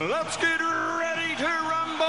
Let's get ready to rumble!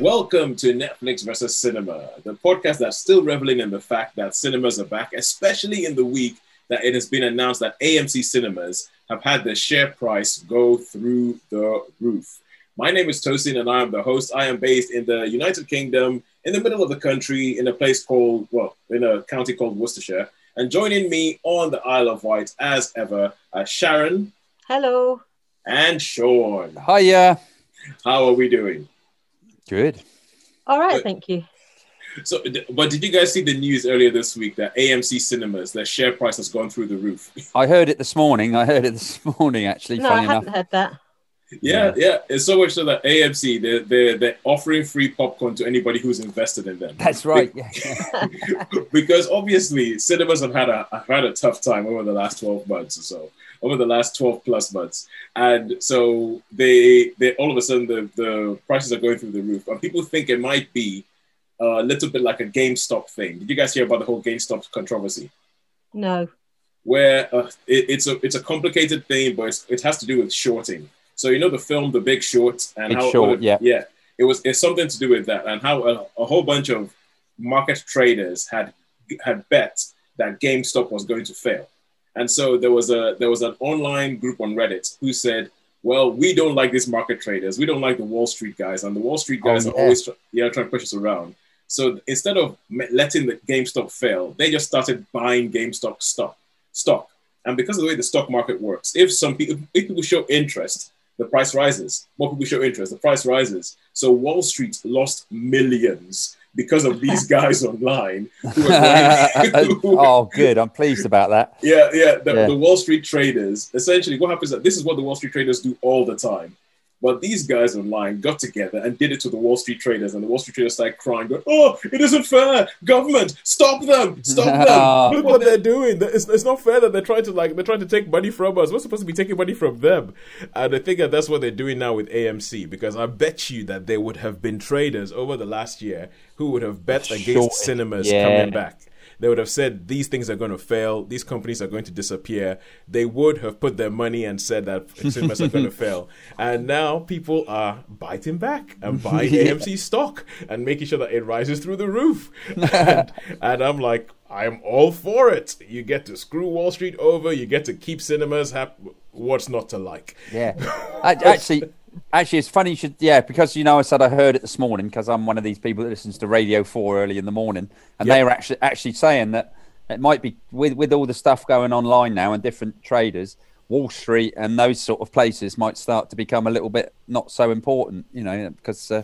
Welcome to Netflix versus Cinema, the podcast that's still reveling in the fact that cinemas are back, especially in the week that it has been announced that AMC cinemas have had their share price go through the roof. My name is Tosin and I am the host. I am based in the United Kingdom, in the middle of the country, in a place called, well, in a county called Worcestershire. And joining me on the Isle of Wight, as ever, are Sharon Hello. and Sean. Hiya. How are we doing? Good. All right, Good. thank you. So, but did you guys see the news earlier this week that AMC cinemas, their share price has gone through the roof? I heard it this morning. I heard it this morning, actually. No, I funny haven't enough. heard that. Yeah, yeah. It's so much so that AMC, they're, they're, they're offering free popcorn to anybody who's invested in them. That's right. Yeah. because obviously cinemas have had a have had a tough time over the last 12 months or so over the last 12 plus months and so they they all of a sudden the, the prices are going through the roof and people think it might be a little bit like a GameStop thing. Did you guys hear about the whole GameStop controversy? No. Where uh, it, it's a it's a complicated thing, but it's, it has to do with shorting. So you know the film The Big Short and Big how Short, yeah. yeah it was it's something to do with that and how a, a whole bunch of market traders had had bet that GameStop was going to fail. And so there was a there was an online group on Reddit who said, "Well, we don't like these market traders. We don't like the Wall Street guys, and the Wall Street oh, guys Oh, are always yeah trying to push us around." So instead of letting the GameStop fail, they just started buying GameStop stock stock. And because of the way the stock market works, if some people if people show interest, the price rises. More people show interest, the price rises. So Wall Street lost millions because of these guys online who were going, who- oh, good. I'm pleased about that. yeah, yeah the, Yeah. the Wall Street traders. Essentially, what happens is that this is what the Wall Street traders do all the time. But these guys online got together and did it to the Wall Street traders, and the Wall Street traders started crying, going, "Oh, it isn't fair! Government, stop them! Stop them! Look what they're doing. It's, it's not fair that they're trying to like they're trying to take money from us. We're supposed to be taking money from them, and I think that that's what they're doing now with AMC. Because I bet you that there would have been traders over the last year who would have bet against Sure. cinemas Yeah. coming back. They would have said these things are going to fail. These companies are going to disappear. They would have put their money and said that cinemas are going to fail. And now people are biting back and buying AMC stock and making sure that it rises through the roof. and, and I'm like, I'm all for it. You get to screw Wall Street over. You get to keep cinemas. Hap- What's not to like? Yeah. Actually, actually, it's funny you should. Yeah, because you know, I said I heard it this morning because I'm one of these people that listens to Radio Four early in the morning, and Yeah. they were actually actually saying that it might be with with all the stuff going online now and different traders. Wall Street and those sort of places might start to become a little bit not so important, you know, because. Uh,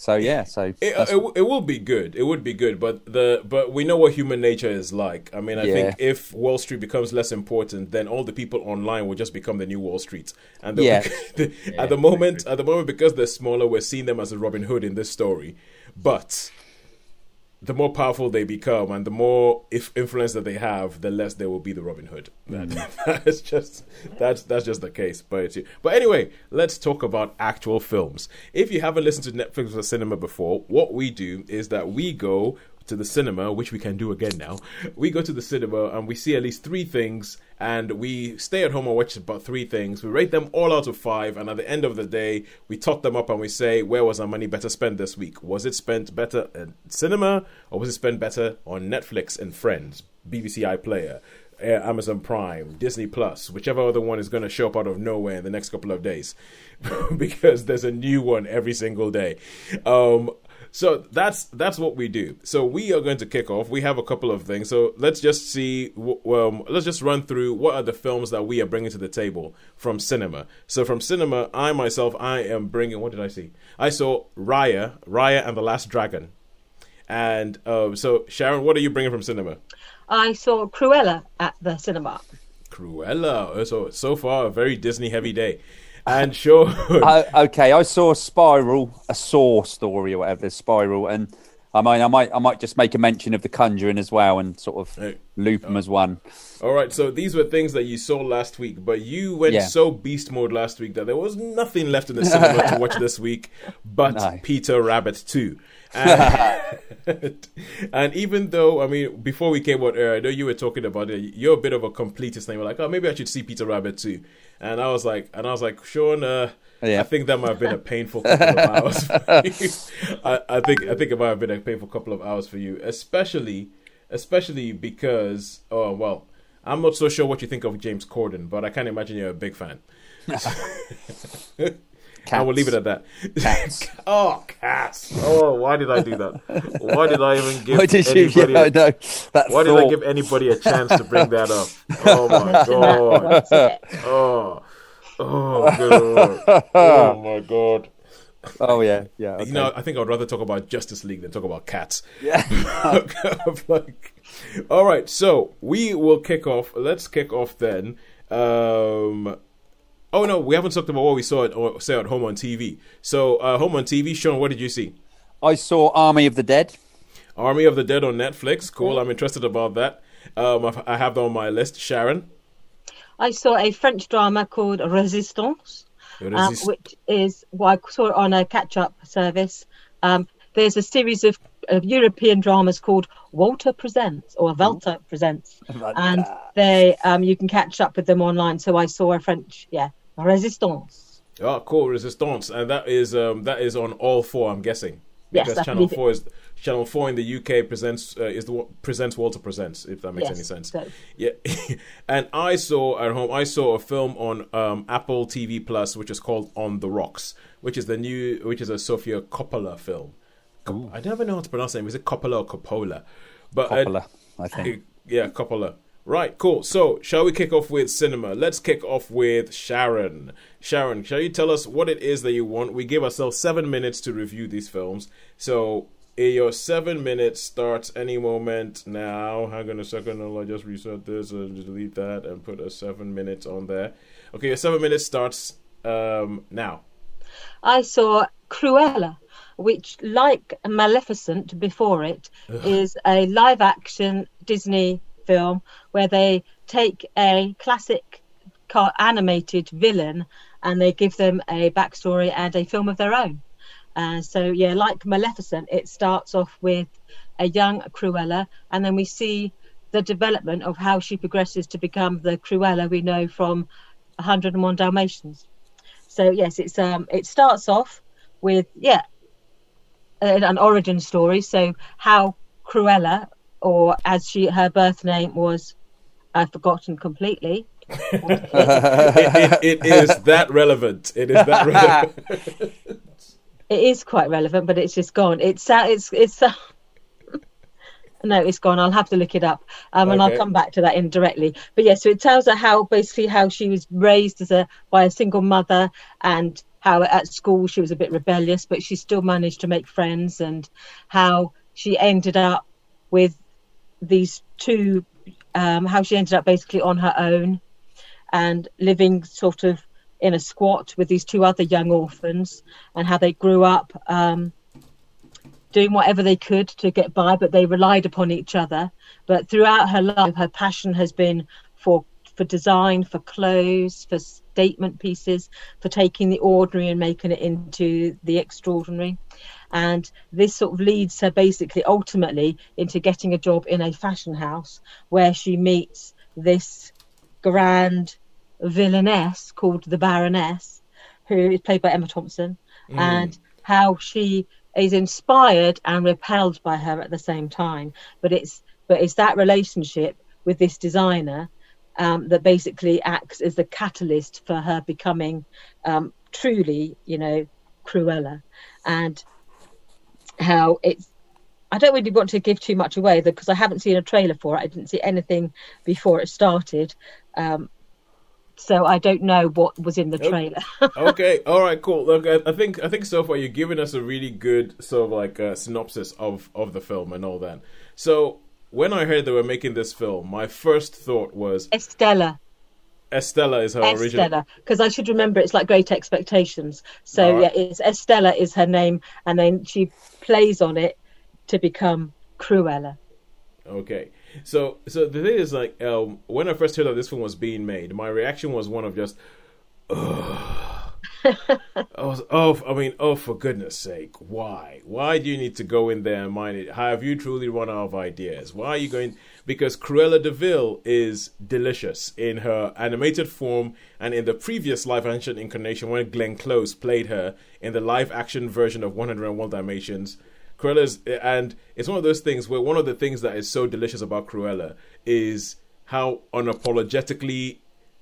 so yeah, so It, it, it will be good. It would be good, but the but we know what human nature is like. I mean, I Yeah. think if Wall Street becomes less important, then all the people online will just become the new Wall Street. And the, Yeah. the- at the moment, at the moment, because they're smaller, we're seeing them as a Robin Hood in this story. But the more powerful they become, and the more if influence that they have, the less they will be the Robin Hood. Mm. That, that's just that's that's just the case. But but anyway, let's talk about actual films. If you haven't listened to Netflix or cinema before, what we do is that we go to the cinema, which we can do again now. We go to the cinema and we see at least three things, and we stay at home and watch about three things. We rate them all out of five, and at the end of the day, we tot them up and we say, where was our money better spent this week? Was it spent better in cinema, or was it spent better on Netflix and Friends, BBC iPlayer? Amazon Prime, Disney Plus, whichever other one is going to show up out of nowhere in the next couple of days, because there's a new one every single day. Um, so that's that's what we do. So we are going to kick off. We have a couple of things. So let's just see. w- Um, let's just run through what are the films that we are bringing to the table from cinema. So from cinema, I myself, I am bringing. What did I see? I saw Raya, Raya and the Last Dragon. And uh, so Sharon, what are you bringing from cinema? I saw Cruella at the cinema. Cruella. So so far, a very Disney heavy day. And sure, Uh, okay, I saw a spiral, a saw story or whatever, the spiral, and I mean, I might, I might just make a mention of the Conjuring as well, and sort of Hey. loop them as one. all right. So these were things that you saw last week, but you went Yeah. so beast mode last week that there was nothing left in the cinema to watch this week, but No. Peter Rabbit two. And, and even though, I mean, before we came on air, I know you were talking about it. You're a bit of a completist, and you were like, "Oh, maybe I should see Peter Rabbit too." And I was like, and I was like, Sean, uh, Yeah. I think that might have been a painful couple of hours. For you. I, I think I think it might have been a painful couple of hours for you, especially especially because, oh well, I'm not so sure what you think of James Corden, but I can't imagine you're a big fan. I will leave it at that. Cats. oh, cats! Oh, why did I do that? Why did I even give Why did you? anybody? Yeah, I a, know. That why did I give anybody a chance to bring that up? Oh my god! Oh, oh, good lord. oh my god! Oh yeah, yeah. Okay. You know, I think I'd rather talk about Justice League than talk about cats. yeah. like, all right, so we will kick off. Let's kick off then. Um, oh no, we haven't talked about what we saw at or say at home on TV. So, uh, home on TV, Sean, what did you see? I saw Army of the Dead. Army of the Dead on Netflix. Cool. I'm interested about that. Um, I I have that on my list. Sharon. I saw a French drama called Resistance, um, Resist- which is what I saw it on a catch-up service. Um, there's a series of, of European dramas called Walter Presents or Walter Presents, and they um, you can catch up with them online. So I saw a French, yeah, Resistance. Oh, cool. Resistance, and that is um, that is on all four. I'm guessing because I Channel believe Four is Channel Four in the UK presents uh, is the one- presents Walter presents. If that makes Yes, any sense. so- Yeah, and I saw at home. I saw a film on um, Apple TV Plus, which is called On the Rocks, which is the new, which is a Sofia Coppola film. Cop- I never know how to pronounce it. Is it Coppola or Coppola? But uh, Coppola, I think. yeah, Coppola. Right, cool. So, shall we kick off with cinema? Let's kick off with Sharon. Sharon, shall you tell us what it is that you want? We give ourselves seven minutes to review these films. So, your seven minutes starts any moment now. Hang on a second, I'll just reset this and delete that and put a seven minutes on there. Okay, your seven minutes starts um, now. I saw Cruella, which, like Maleficent before it, is a live action Disney film where they take a classic animated villain and they give them a backstory and a film of their own. Uh, so, yeah, like Maleficent, it starts off with a young Cruella, and then we see the development of how she progresses to become the Cruella we know from 101 Dalmatians. So yes, it's um it starts off with yeah an, an origin story. So how Cruella, or as she her birth name was, I've forgotten completely. it, it, it is that relevant. It is that relevant. It is quite relevant, but it's just gone. It's uh, it's it's. Uh, No, it's gone. I'll have to look it up, um, and Okay. I'll come back to that indirectly. But yeah, so it tells her how basically how she was raised as a by a single mother, and how at school she was a bit rebellious, but she still managed to make friends, and how she ended up with these two, um, how she ended up basically on her own, and living sort of in a squat with these two other young orphans, and how they grew up. Um, doing whatever they could to get by, but they relied upon each other. But throughout her life, her passion has been for for design, for clothes, for statement pieces, for taking the ordinary and making it into the extraordinary. And this sort of leads her basically ultimately into getting a job in a fashion house where she meets this grand villainess called the Baroness, who is played by Emma Thompson, and how she is inspired and repelled by her at the same time. But it's but it's that relationship with this designer um, that basically acts as the catalyst for her becoming um, truly, you know, Cruella, and how it's. I don't really want to give too much away because I haven't seen a trailer for it. I didn't see anything before it started. Um, so I don't know what was in the trailer. okay, all right, cool. Look, I, I think I think so far you're giving us a really good sort of like uh, synopsis of of the film and all that. So when I heard they were making this film, my first thought was Estella. Estella is her original. Estella, because I should remember it's like Great Expectations. So Alright. yeah, it's Estella is her name, and then she plays on it to become Cruella. Okay. So so the thing is like um when I first heard that this film was being made, my reaction was one of just Ugh. Was, oh, I mean, oh, for goodness sake, why? Why do you need to go in there and mind it? Have you truly run out of ideas? Why are you going? Because Cruella de is delicious in her animated form and in the previous live action incarnation when Glenn Close played her in the live action version of 101 Dalmatians. Cruella's, and it's one of those things where one of the things that is so delicious about Cruella is how unapologetically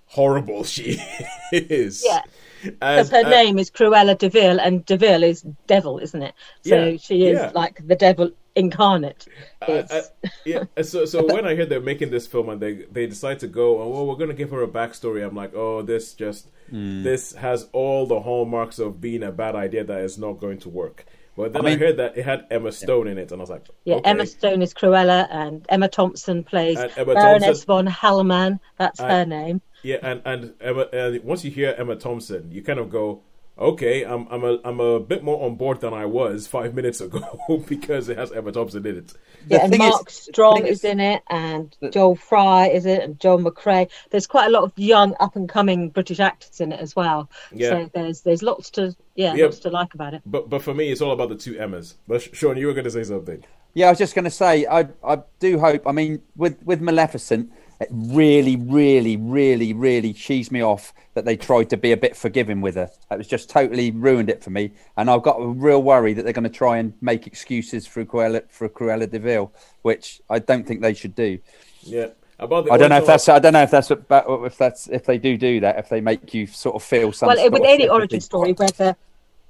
horrible she is. Yeah. And- Because her and- name is Cruella de Vil, and de Vil is devil, isn't it? So Yeah, she is yeah. like the devil incarnate. Uh, uh, yeah. So, so when I heard they're making this film and they they decide to go, oh, well, we're going to give her a backstory. I'm like, oh, this just this has all the hallmarks of being a bad idea that is not going to work. But then I, mean- heard that it had Emma Stone in it, and I was like, yeah, okay. Emma Stone is Cruella, and Emma Thompson plays Emma Baroness Thompson- von Hellman. That's I- her name. Yeah, and and Emma, and once you hear Emma Thompson, you kind of go, okay, I'm I'm a I'm a bit more on board than I was five minutes ago because it has Emma Thompson in it. Yeah, and thing is- Mark Strong is, is- in it, and The- Joel Fry is in it, and Joel McRae. There's quite a lot of young, up and coming British actors in it as well. Yeah. So there's there's lots to yeah, Yeah. lots to like about it. But but for me, it's all about the two Emmas. But Sean, you were going to say something. Yeah, I was just going to say, I I do hope. I mean, with with Maleficent, it really, really, really, really cheesed me off that they tried to be a bit forgiving with her. That was just totally ruined it for me, and I've got a real worry that they're going to try and make excuses for Cruella for Cruella de Vil, which I don't think they should do. Yeah, about the I don't know if that's I don't know if that's what, but if that's if they do do that if they make you sort of feel some. well, with any origin story where the,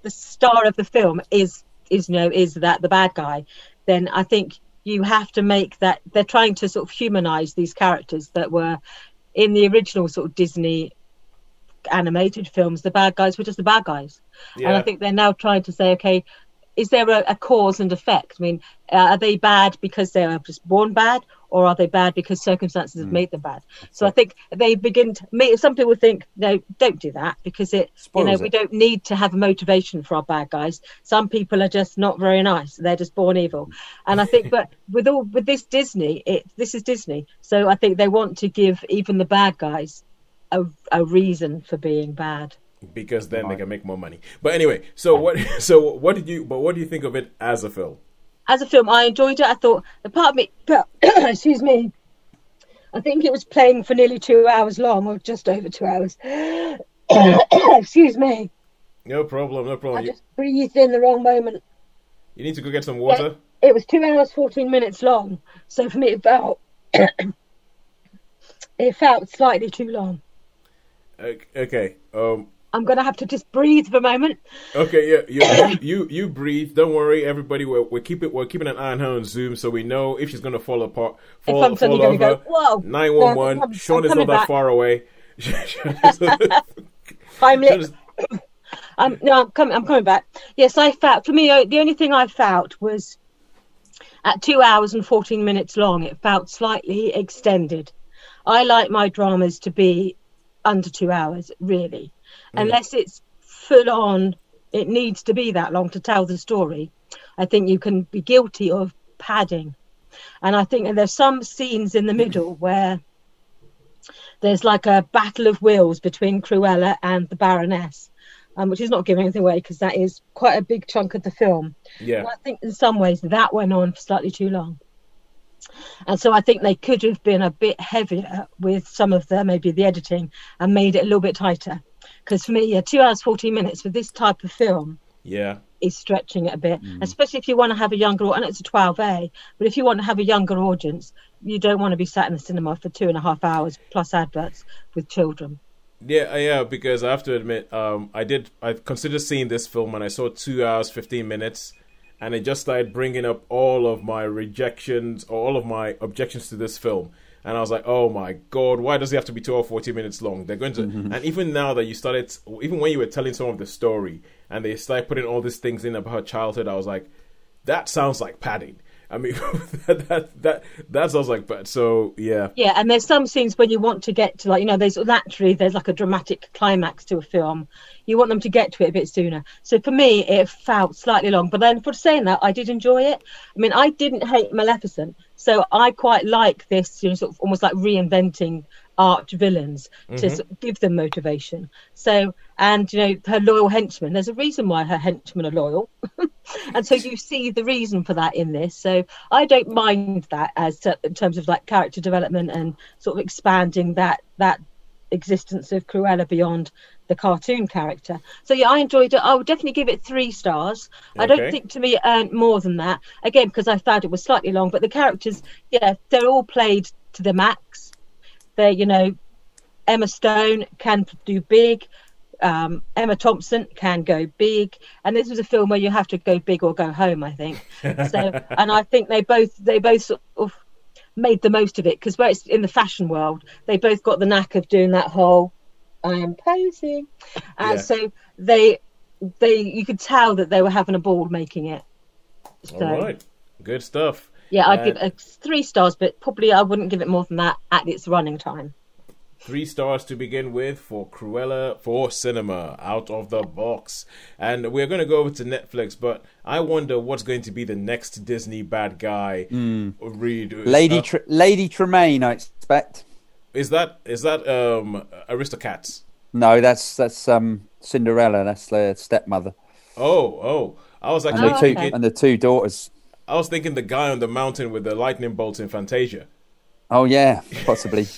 the star of the film is is you know is that the bad guy, then I think you have to make that they're trying to sort of humanize these characters that were in the original sort of Disney animated films. The bad guys were just the bad guys, and I think they're now trying to say, okay. Is there a, a cause and effect? I mean, uh, are they bad because they are just born bad, or are they bad because circumstances have made them bad? So I think they begin to. me- Some people think, no, don't do that because it you know Spoils we don't need to have a motivation for our bad guys. Some people are just not very nice. They're just born evil. And i think but with all with this disney it this is disney. So i think they want to give even the bad guys a, a reason for being bad because then they can make more money. But anyway, so what? So what did you? But what do you think of it as a film? as a film i enjoyed it i thought the part of me but excuse me i think it was playing for nearly two hours long or just over two hours excuse me No problem, no problem. You, just breathed in the wrong moment you need to go get some water. it was two hours 14 minutes long so for me it felt it felt slightly too long Okay, okay. Um. I'm gonna have to just breathe for a moment Okay. Yeah. You, you you breathe. Don't worry, everybody. We're we're keeping we're keeping an eye on her on Zoom, so we know if she's gonna fall apart, fall, i'm suddenly fall gonna over. go, "Whoa, Nine one one. I'm- Sean is not coming that back." far away. i'm lit I'm no, I'm coming. I'm coming back. Yes, I felt for me. uh, The only thing I felt was at two hours and fourteen minutes long. It felt slightly extended. I like my dramas to be under two hours, really, unless it's full on. It needs to be that long to tell the story. I think you can be guilty of padding, and I think there's some scenes in the middle where there's like a battle of wills between Cruella and the Baroness, um, which is not giving anything away because that is quite a big chunk of the film. yeah. And I think in some ways that went on for slightly too long. And so I think they could have been a bit heavier with some of the maybe the editing and made it a little bit tighter. Because for me, yeah, two hours, 14 minutes for this type of film Yeah. is stretching it a bit, especially if you want to have a younger, and it's a 12A, but if you want to have a younger audience, you don't want to be sat in the cinema for two and a half hours plus adverts with children. Yeah, uh, yeah, because I have to admit, um, I did. I considered seeing this film, and I saw two hours fifteen minutes, and it just started bringing up all of my rejections or all of my objections to this film. And I was like, "Oh my god, why does it have to be two or forty minutes long?" They're going to, mm-hmm. and even now that you started, even when you were telling some of the story, and they started putting all these things in about her childhood, I was like, "That sounds like padding." I mean, that, that that that sounds like bad. So yeah, Yeah, and there's some scenes when you want to get to like you know there's naturally there's like a dramatic climax to a film. You want them to get to it a bit sooner. So for me, it felt slightly long. But then for saying that, I did enjoy it. I mean, I didn't hate Maleficent, so I quite like this, you know, sort of almost like reinventing arch villains to mm-hmm. sort of give them motivation. So, and you know, her loyal henchmen. There's a reason why her henchmen are loyal, and so you see the reason for that in this. So I don't mind that as to, in terms of like character development and sort of expanding that that existence of Cruella beyond the cartoon character. So yeah, I enjoyed it. I would definitely give it three stars. I don't think to me it earned more than that. Again, because I found it was slightly long, but the characters, yeah, they're all played to the max. They're, you know, Emma Stone can do big. Um, Emma Thompson can go big, and this was a film where you have to go big or go home. I think so, and I think they both they both sort of made the most of it because where it's in the fashion world, they both got the knack of doing that whole I am posing, and Yeah. so they they you could tell that they were having a ball making it. So All right, good stuff. yeah, I'd Uh, give it a three stars, but probably I wouldn't give it more than that at its running time. Three stars to begin with for Cruella for cinema out of the box. And we're going to go over to Netflix, but I wonder what's going to be the next Disney bad guy. Read Lady uh, Tr- Lady Tremaine, I expect. is that is that um Aristocats? No, that's that's um Cinderella. That's the stepmother Oh, oh. I was and actually the Oh, two and the two daughters. I was thinking the guy on the mountain with the lightning bolts in Fantasia. Oh yeah, possibly.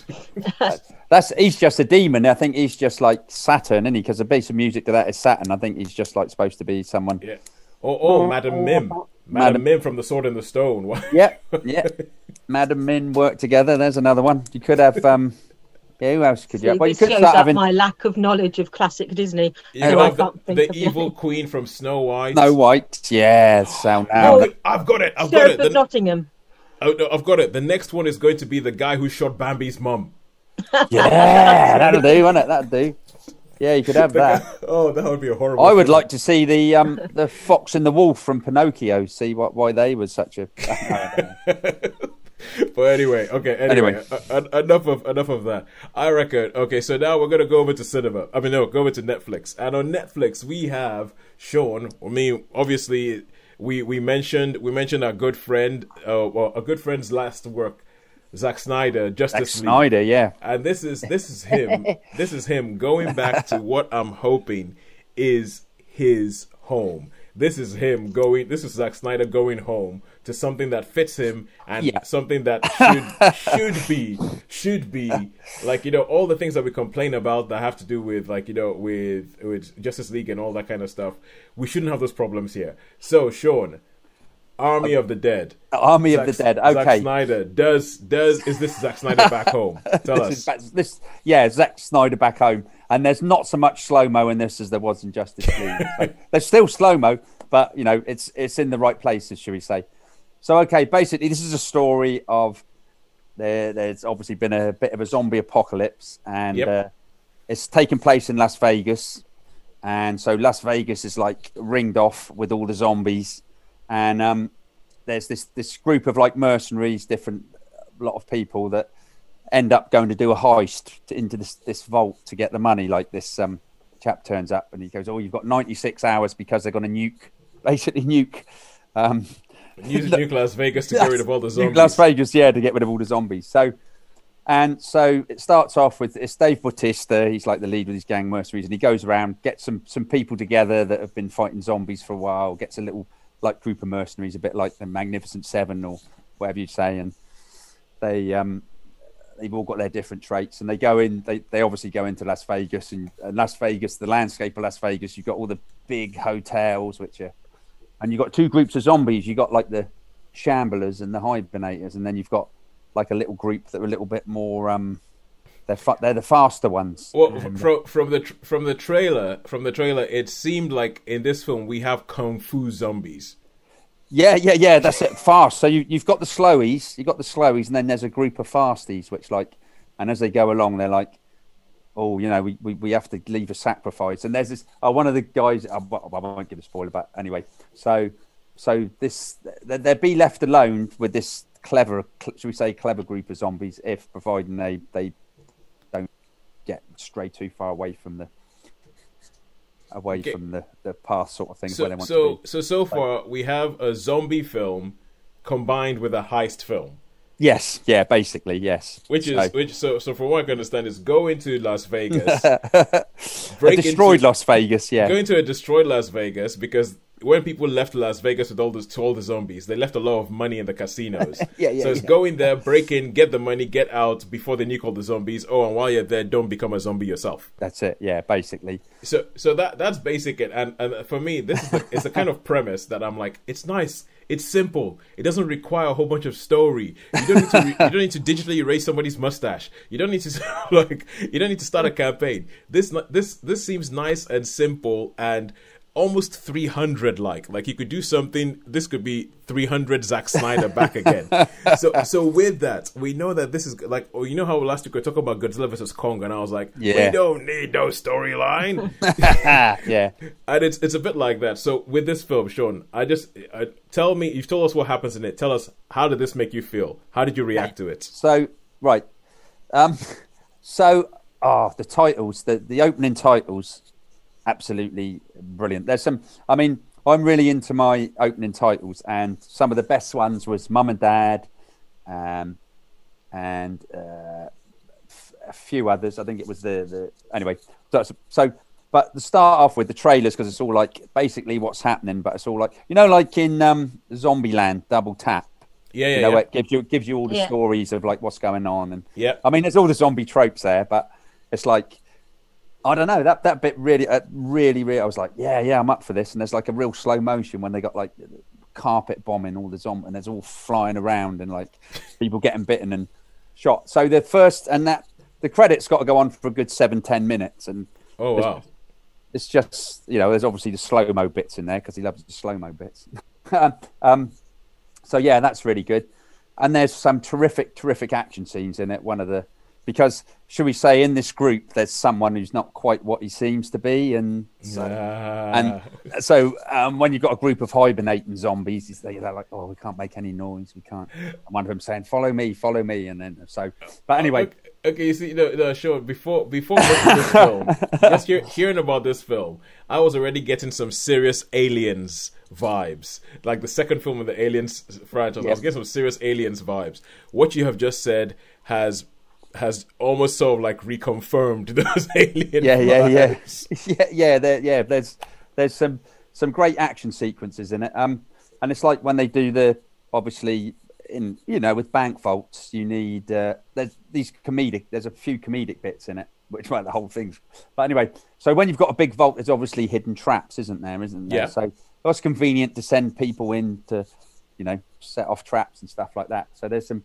that's he's just a demon. I think he's just like Saturn, isn't he? Because the piece of music to that is Saturn. I think he's just like supposed to be someone. Yeah. Oh, oh, Madam Mim. Madam Madam- Mim from The Sword in the Stone. What? Yeah, yeah. Madam Mim work together. There's another one. You could have um. Yeah, who else could you? See, Have? Well, you could shows up having my lack of knowledge of classic Disney. You could I have the, can't think the of evil names. queen from Snow White. Snow White. Yeah, sound Oh, now. I've got it. I've got it. The, Nottingham. oh, no, I've got it. The next one is going to be the guy who shot Bambi's mum. Yeah, that'll do, won't it? That'll do. Yeah, you could have that. Oh, that would be a horrible. I would film. like to see the um the fox and the wolf from Pinocchio. See what why they was such a. But anyway, okay. Anyway, Anyway. uh, uh, enough of enough of that. I reckon. Okay, so now we're gonna go over to cinema. I mean, no, go over to Netflix. And on Netflix, we have Sean. I mean, obviously, we we mentioned we mentioned our good friend, uh, well, a good friend's last work, Zack Snyder, Zack Justice League. Snyder, yeah. And this is this is him. this is him going back to what I'm hoping is his home. This is him going. This is Zack Snyder going home to something that fits him and Yeah. something that should should be should be like you know all the things that we complain about that have to do with like you know with with Justice League and all that kind of stuff. We shouldn't have those problems here. So Sean, Army of the Dead. Army of the Dead. Zack Snyder does does is this Zack Snyder back home? Tell This us. is back- this, yeah, Zack Snyder back home, and there's not so much slow mo in this as there was in Justice League. So there's still slow mo, but you know it's it's in the right places, should we say? So okay, basically this is a story of there. There's obviously been a bit of a zombie apocalypse, and Yep. uh, it's taken place in Las Vegas, and so Las Vegas is like ringed off with all the zombies, and um, there's this this group of like mercenaries, different a lot of people that end up going to do a heist to, into this this vault to get the money. Like this um, chap turns up and he goes, "Oh, you've got 96 hours because they're going to nuke, basically nuke." Um, Use Nuke Las Vegas to get rid of all the Nuke zombies. Las Vegas, yeah, to get rid of all the zombies. So, and so it starts off with it's Dave Bautista. He's like the lead with his gang mercenaries, and he goes around, gets some some people together that have been fighting zombies for a while, gets a little like group of mercenaries, a bit like the Magnificent Seven or whatever you say, and they um they've all got their different traits, and they go in. They they obviously go into Las Vegas, and, and Las Vegas, the landscape of Las Vegas, you've got all the big hotels, which are and you've got two groups of zombies. You've got like the shamblers and the hibernators, and then you've got like a little group that are a little bit more. Um, they're fa- they're the faster ones. Well, from from the tr- from the trailer, from the trailer, it seemed like in this film we have kung fu zombies. yeah, yeah, yeah. That's it. Fast. So you you've got the slowies. You've got the slowies, and then there's a group of fasties, which like, and as they go along, they're like. Oh, you know, we, we, we have to leave a sacrifice, and there's this. Oh, one of the guys. Oh, I, I won't give a spoiler, but anyway. So, so this they- they'd be left alone with this clever, should we say, clever group of zombies, if providing they they get stray too far away from the away Okay. from the the past sort of things So where they want so to be. so so far we have a zombie film combined with a heist film. Yes, yeah, basically, yes. Which is So- which so so from what I can understand is go into Las Vegas, a break destroyed into, Las Vegas, yeah. go into a destroyed Las Vegas because when people left Las Vegas with all those to all the zombies, they left a lot of money in the casinos. Yeah, yeah, So it's yeah. go in there, break in, get the money, get out before they nuke all the zombies. Oh, and while you're there, don't become a zombie yourself. That's it, yeah, basically. So so that that's basic it. And and for me, this is the, it's the kind of premise that I'm like, it's nice. It's simple. It doesn't require a whole bunch of story. You don't need to. Re- you don't need to digitally erase somebody's mustache. You don't need to like. You don't need to start a campaign. This this this seems nice and simple and almost 300 like like you could do something this could be 300 Zack Snyder back again so so with that we know that this is like oh you know how last week we talked about Godzilla versus Kong and I was like we don't need no storyline Ah, yeah. and it's it's a bit like that. So with this film, Sean, I just uh, tell me you've told us what happens in it. Tell us how did this make you feel? How did you react to it? So right, um, so oh, the titles, the the opening titles, absolutely brilliant. There's some. I mean, I'm really into my opening titles, and some of the best ones was Mum and Dad, um, and uh, f- a few others. I think it was the the anyway. So, so but to start off with the trailers because it's all like basically what's happening, but it's all like you know, like in um, Zombieland, Double Tap. Yeah, yeah, you know, yeah. it gives you gives you all the Yeah. stories of like what's going on, and Yeah. I mean, there's all the zombie tropes there, but it's like I don't know that that bit really, uh, really, really. I was like, yeah, yeah, I'm up for this. And there's like a real slow motion when they got like carpet bombing all the zombie, and there's all flying around and like people getting bitten and shot. So the first and that the credits got to go on for a good seven, ten minutes, and Oh wow. it's just you know there's obviously the slow mo bits in there because he loves the slow mo bits. um, um, so yeah, that's really good. And there's some terrific, terrific action scenes in it. One of the because should we say in this group there's someone who's not quite what he seems to be, and so, Ah. and so um, when you've got a group of hibernating zombies, they- they're like, oh, we can't make any noise, we can't. And one of them saying, "Follow me, follow me," and then so. But anyway, Okay, okay, you see, no, no, sure. Before before this film, just hear, hearing about this film, I was already getting some serious aliens vibes. Like the second film of the Aliens franchise, I was getting some serious aliens vibes. What you have just said has has almost sort of like reconfirmed those alien yeah, yeah, yeah, yeah, yeah. There, yeah. There's there's some some great action sequences in it. Um, and it's like when they do the obviously in you know with bank vaults, you need uh, there's these comedic. There's a few comedic bits in it, which make the whole thing. But anyway, so when you've got a big vault, there's obviously hidden traps, isn't there? Isn't there? Yeah. So that's convenient to send people in to, you know, set off traps and stuff like that. So there's some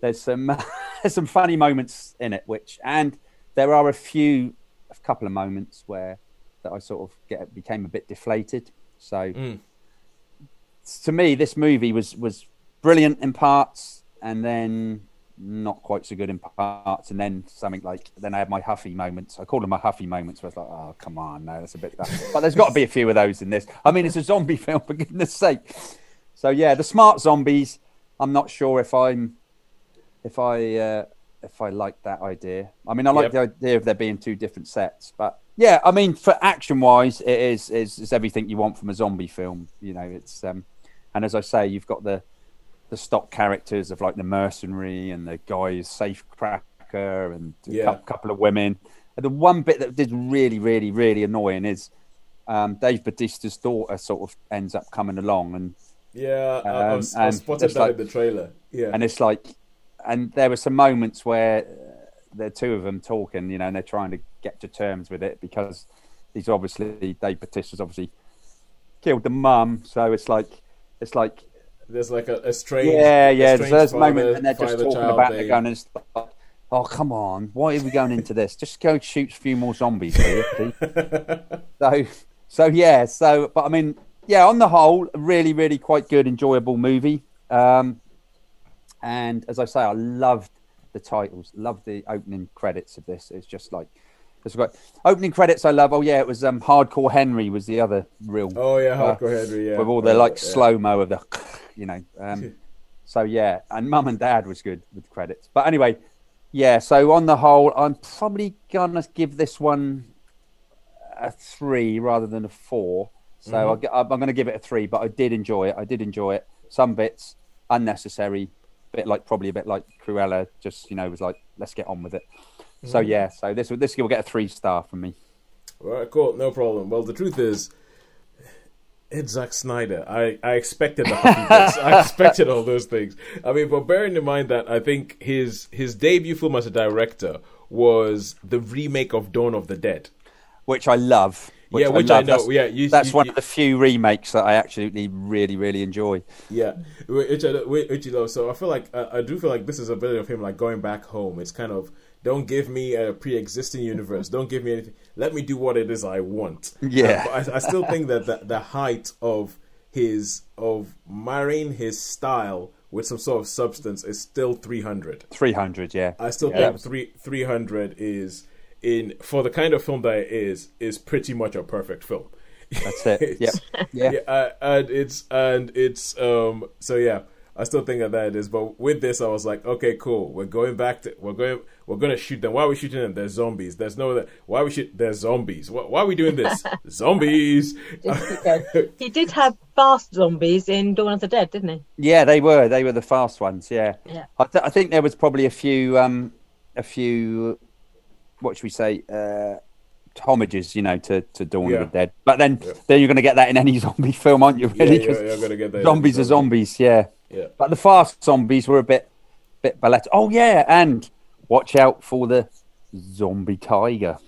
there's some there's some funny moments in it, which and there are a few a couple of moments where that I sort of get became a bit deflated. So Mm. to me, this movie was was brilliant in parts, and then not quite so good in parts, and then something like then I had my Huffy moments. I call them my Huffy moments. Where it's like, oh come on, no, that's a bit. But there's got to be a few of those in this. I mean, it's a zombie film for goodness sake. So yeah, the smart zombies. I'm not sure if I'm if I uh, if I like that idea. I mean, I like Yep. the idea of there being two different sets, but yeah, I mean, for action wise, it is is is everything you want from a zombie film. You know, it's um, and as I say, you've got the the stock characters of like the mercenary and the guy's safe cracker and a Yeah. cou- couple of women. And the one bit that did really, really, really annoying is um, Dave Bautista's daughter sort of ends up coming along and Yeah, I, I, Um, was, I spotted that like- in the trailer. Yeah, and it's like and there were some moments where uh, the two of them talking you know and they're trying to get to terms with it because he's obviously dave bautista's obviously killed the mum so it's like it's like there's like a, a strange. yeah yeah strange there's a moment and they're just talking about thing. it going and it's like, oh come on why are we going into this just go shoot a few more zombies please? so so yeah so but i mean yeah on the whole really really quite good enjoyable movie um and as i say i loved the titles loved the opening credits of this. It's just like it's great. Opening credits i love. Oh yeah it was um hardcore henry was the other real Oh yeah, uh, hardcore Henry. Yeah, with all the like Yeah. slow mo of the you know um so yeah and mum and dad was good with the credits. But anyway yeah so on the whole i'm probably gonna give this one a three rather than a four. So Mm-hmm. I'll i'm going to give it a three but i did enjoy it. I did enjoy it. Some bits unnecessary bit like probably a bit like Cruella. Just you know, was like, let's get on with it. So mm. yeah, so this this will get a three star from me. All right, cool, no problem. Well, the truth is, it's Zack Snyder. I, I expected the huffiness. I expected all those things. I mean, but bearing in mind that I think his his debut film as a director was the remake of Dawn of the Dead. which I love. Yeah, which I know. That's, Yeah, you- that's you- one you- of the few remakes that I actually really, really enjoy. Yeah, which, I- which you know, so I feel like uh, I do feel like this is a bit of him like going back home. It's kind of don't give me a pre-existing universe. Don't give me anything. Let me do what it is I want. Yeah. Uh, but I, I still think that the, the height of his of marrying his style with some sort of substance is still three hundred. Three hundred, yeah. I still Yeah, think was- three three hundred is in for the kind of film that it is is pretty much a perfect film. That's it. Yep. It's- Yeah. yeah, uh, and it's and it's um. So yeah, I still think that that is. But with this, I was like, okay, cool. We're going back to we're going we're gonna shoot them. Why are we shooting them? They're zombies. There's no that. Why are we shoot? There's zombies. Why, why are we doing this? zombies. he did have fast zombies in Dawn of the Dead, didn't he? Yeah, they were. They were the fast ones. Yeah. Yeah. I, th- I think there was probably a few, um, a few, what should we say, uh, homages, you know, to, to Dawn Yeah. of the Dead. But then, Yeah. then you're going to get that in any zombie film, aren't you? yeah, Really? you're, 'Cause you're gonna get that. zombies are zombies. Yeah. Yeah. But the fast zombies were a bit, bit ballet. Oh yeah, and watch out for the zombie tiger.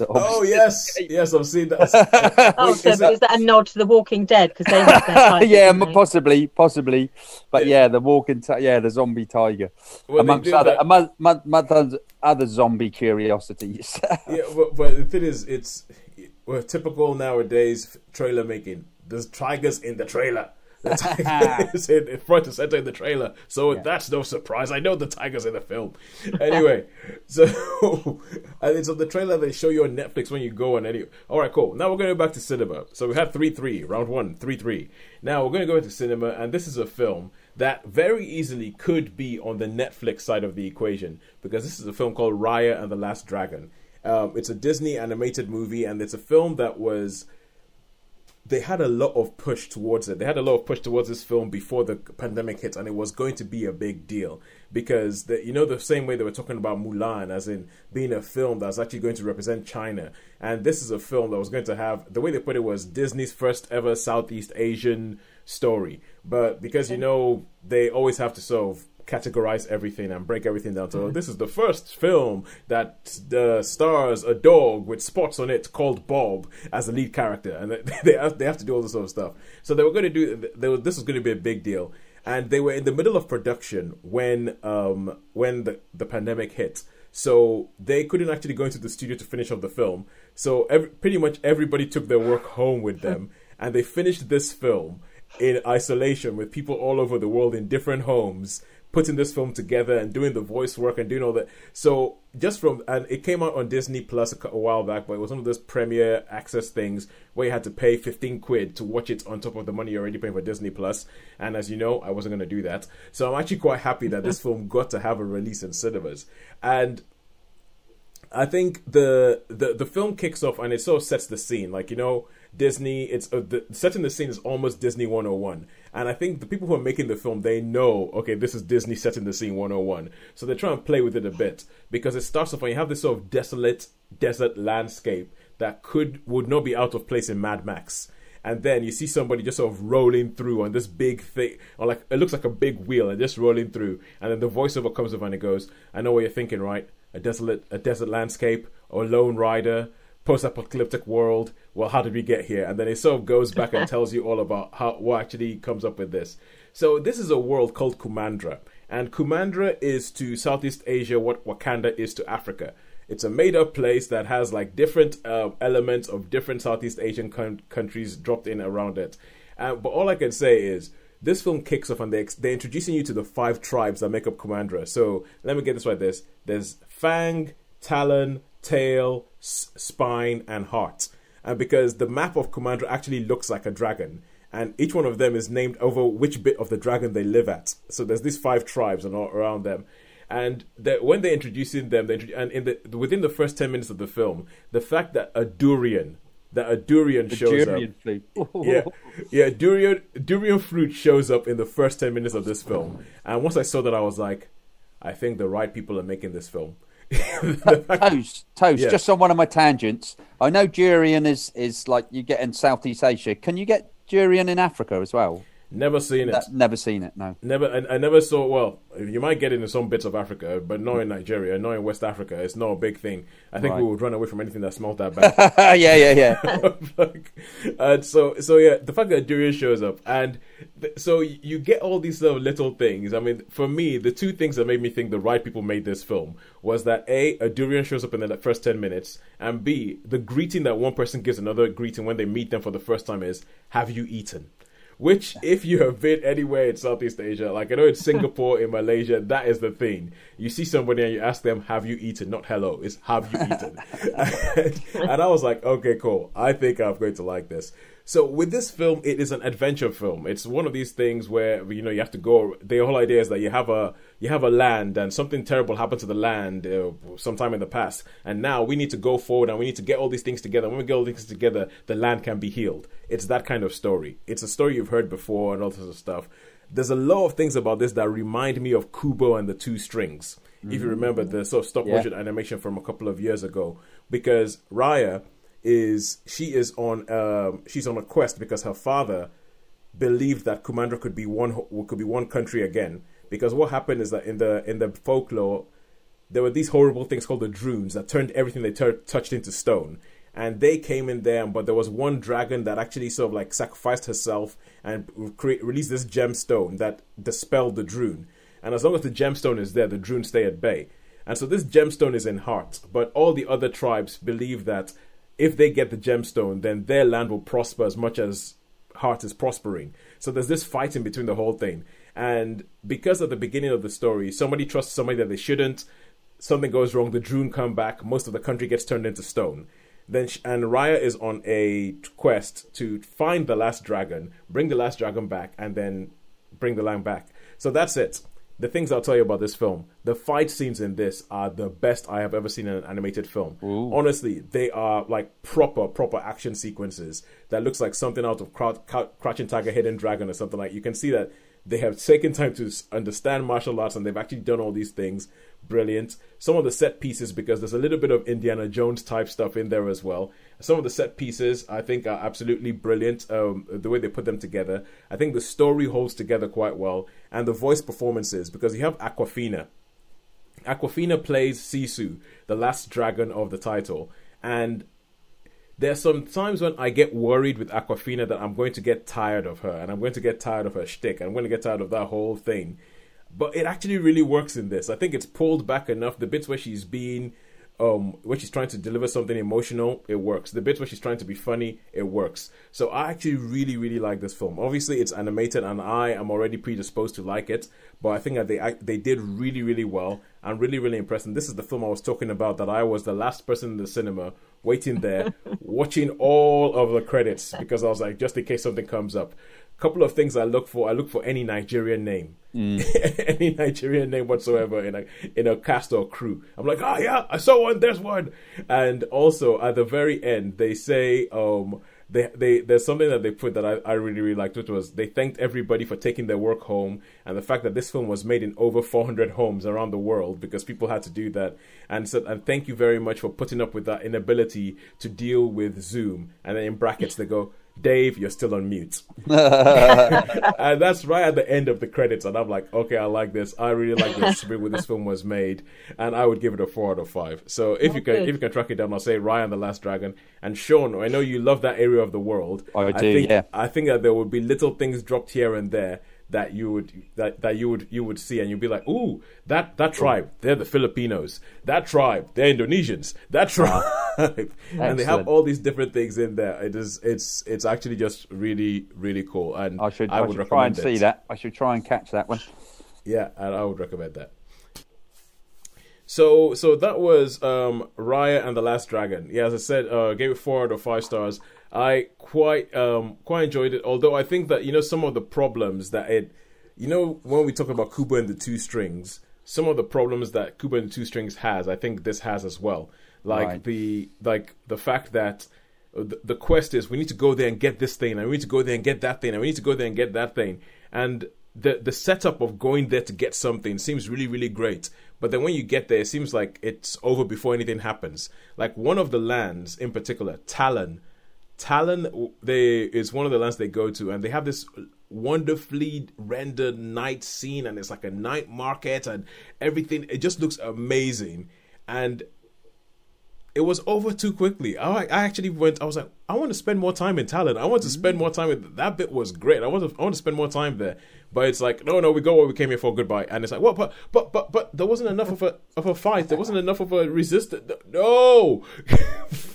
That Oh yes, yes, I've seen that. Oh, so is is that- that, a nod to The Walking Dead? Because they have their tiger, yeah, didn't m- they? possibly, possibly, but yeah, the walking, ti- yeah, the zombie tiger, When amongst other, that- among, among, among other zombie curiosities. yeah, but, but the thing is, it's well, typical nowadays trailer making. There's tigers in the trailer. The tiger is in, front and center in the trailer, so that's no surprise. I know the tiger's in the film. Anyway, so and it's on the trailer they show you on Netflix when you go on. Any all right, cool. Now we're going to go back to cinema. So we had three three round one three three. Now we're going to go into cinema, and this is a film that very easily could be on the Netflix side of the equation because this is a film called Raya and the Last Dragon. Um, it's a Disney animated movie, and it's a film that was they had a lot of push towards it. They had a lot of push towards this film before the pandemic hit, and it was going to be a big deal because the, you know the same way they were talking about Mulan as in being a film that's actually going to represent China, and this is a film that was going to have the way they put it was Disney's first ever Southeast Asian story. But because you know they always have to sort of categorize everything and break everything down. So this is the first film that uh, stars a dog with spots on it called Bob as the lead character, and they they have, they have to do all this sort of stuff. So they were going to do. They were, this was going to be a big deal, and they were in the middle of production when um when the the pandemic hit. So they couldn't actually go into the studio to finish up the film. So every, pretty much everybody took their work home with them, and they finished this film in isolation with people all over the world in different homes putting this film together and doing the voice work and doing all that. So just from and it came out on Disney Plus a, a while back, but it was one of those premiere access things where you had to pay fifteen quid to watch it on top of the money you're already paying for Disney Plus. And as you know, I wasn't going to do that, so I'm actually quite happy that this film got to have a release in cinemas. And I think the the the film kicks off and it sort of sets the scene. Like you know, Disney. It's uh, the setting the scene is almost Disney 101. And I think the people who are making the film they know okay, this is Disney setting the scene 101. So they try and play with it a bit because it starts off when you have this sort of desolate desert landscape that could would not be out of place in Mad Max. And then you see somebody just sort of rolling through on this big thing, or like it looks like a big wheel, and just rolling through. And then the voiceover comes up and it goes, "I know what you're thinking, right? A desolate, a desert landscape, or a lone rider, post-apocalyptic world. Well, how did we get here?" And then it sort of goes back and tells you all about how what actually comes up with this. So this is a world called Kumandra, and Kumandra is to Southeast Asia what Wakanda is to Africa. It's a made up place that has like different uh, elements of different Southeast Asian con- countries dropped in around it. Uh, but all I can say is this film kicks off and they they're introducing you to the five tribes that make up Kumandra. So let me get this right. There's there's Fang, Talon, Tail, S- Spine, and Heart. And because the map of Kumandra actually looks like a dragon, and each one of them is named over which bit of the dragon they live at. So there's these five tribes and all around them and that when they're introducing them, they introdu- and in the within the first ten minutes of the film, the fact that a durian that a durian The shows durian up. Yeah, yeah, durian durian fruit shows up in the first ten minutes of this film, and once I saw that, I was like, I think the right people are making this film. Toast, toast. Yeah. Just on one of my tangents. I know durian is is like you get in Southeast Asia. Can you get durian in Africa as well? Never seen it. Never seen it. No. Never, I, I never saw. Well, you might get it in some bits of Africa, but not in Nigeria, not in West Africa. It's not a big thing. I think we would run away from anything that smelled that bad. yeah, yeah, yeah. like, and so, so yeah, the fact that durian shows up, and th- so you get all these sort of little things. I mean, for me, the two things that made me think the right people made this film was that a a durian shows up in the first ten minutes, and b the greeting that one person gives another greeting when they meet them for the first time is "Have you eaten?" Which, if you have been anywhere in Southeast Asia, like I know in Singapore, in Malaysia, that is the thing. You see somebody and you ask them, "Have you eaten?" Not "Hello," it's "Have you eaten?" and, and I was like, "Okay, cool. I think I'm going to like this." So with this film, it is an adventure film. It's one of these things where you know you have to go. The whole idea is that you have a you have a land, and something terrible happened to the land uh, sometime in the past, and now we need to go forward and we need to get all these things together. When we get all these things together, the land can be healed. It's that kind of story. It's a story you've heard before and all sorts of stuff. There's a lot of things about this that remind me of Kubo and the Two Strings. If you remember the sort of stop Yeah. motion animation from a couple of years ago, because Raya is she is on um, she's on a quest because her father believed that Kumandra could be one could be one country again. Because what happened is that in the in the folklore, there were these horrible things called the Druuns that turned everything they touched into stone. And they came in there, but there was one dragon that actually sort of like sacrificed herself and cre- released this gemstone that dispelled the Druun. And as long as the gemstone is there, the Druun stay at bay. And so this gemstone is in Heart, but all the other tribes believe that if they get the gemstone, then their land will prosper as much as Heart is prospering. So there's this fighting between the whole thing. And because at the beginning of the story, somebody trusts somebody that they shouldn't, something goes wrong, the Druun come back, most of the country gets turned into stone. Then sh- and Raya is on a quest to find the last dragon, bring the last dragon back, and then bring the land back. So that's it. The things I'll tell you about this film. The fight scenes in this are the best I have ever seen in an animated film. Honestly, they are like proper, proper action sequences that looks like something out of Crou- Crouching Tiger, Hidden Dragon, or something like. You can see that they have taken time to understand martial arts and they've actually done all these things. Brilliant. Some of the set pieces, because there's a little bit of Indiana Jones type stuff in there as well. Some of the set pieces I think are absolutely brilliant. Um, the way they put them together. I think the story holds together quite well, and the voice performances because you have Awkwafina. Awkwafina plays Sisu, the last dragon of the title, and there's some times when I get worried with Awkwafina that I'm going to get tired of her, and I'm going to get tired of her shtick. And I'm going to get tired of that whole thing. But it actually really works in this. I think it's pulled back enough. The bits where she's being, um, where she's trying to deliver something emotional, it works. The bits where she's trying to be funny, it works. So I actually really, really like this film. Obviously, it's animated, and I am already predisposed to like it. But I think that they act- they did really, really well. I'm really, really impressed. And this is the film I was talking about. That I was the last person in the cinema waiting there, watching all of the credits because I was like, just in case something comes up. Couple of things I look for. I look for any Nigerian name, any Nigerian name whatsoever in a in a cast or crew. I'm like, oh yeah, I saw one. There's one. And also at the very end, they say, um, they they there's something that they put that I, I really really liked, which was they thanked everybody for taking their work home and the fact that this film was made in over 400 homes around the world because people had to do that. And so and thank you very much for putting up with that inability to deal with Zoom. And then in brackets they go. Dave, you're still on mute. and that's right at the end of the credits. And I'm like, okay, I like this. I really like the spirit when this film was made. And I would give it a four out of five. So if you can good. if you can track it down, I'll say Raya the Last Dragon. And Sean, I know you love that area of the world. Oh, I do, think, yeah. I think that there would be little things dropped here and there that you would that, that you would you would see and you'd be like, ooh, that that tribe, they're the Filipinos. That tribe, they're Indonesians. That tribe and they have all these different things in there. It is it's it's actually just really, really cool. And I should, I I would should try and recommend see that. I should try and catch that one. Yeah, and I would recommend that. So, so that was um, Raya and the Last Dragon. Yeah, as I said, uh, gave it four out of five stars. I quite um, quite enjoyed it. Although I think that you know some of the problems that it, you know, when we talk about Kubo and the Two Strings, some of the problems that Kubo and the Two Strings has, I think this has as well. Like Right. the like the fact that the, the quest is we need to go there and get this thing, and we need to go there and get that thing, and we need to go there and get that thing, and the the setup of going there to get something seems really really great but then when you get there it seems like it's over before anything happens like one of the lands in particular talon talon they is one of the lands they go to and they have this wonderfully rendered night scene and it's like a night market and everything it just looks amazing and it was over too quickly. I, I actually went. I was like, I want to spend more time in Talon. I want to spend mm-hmm. more time. In, that bit was great. I want to. I want to spend more time there. But it's like, no, no, we go where we came here for. Goodbye. And it's like, what? But, but, but, but there wasn't enough of a of a fight. There wasn't enough of a resistance. No.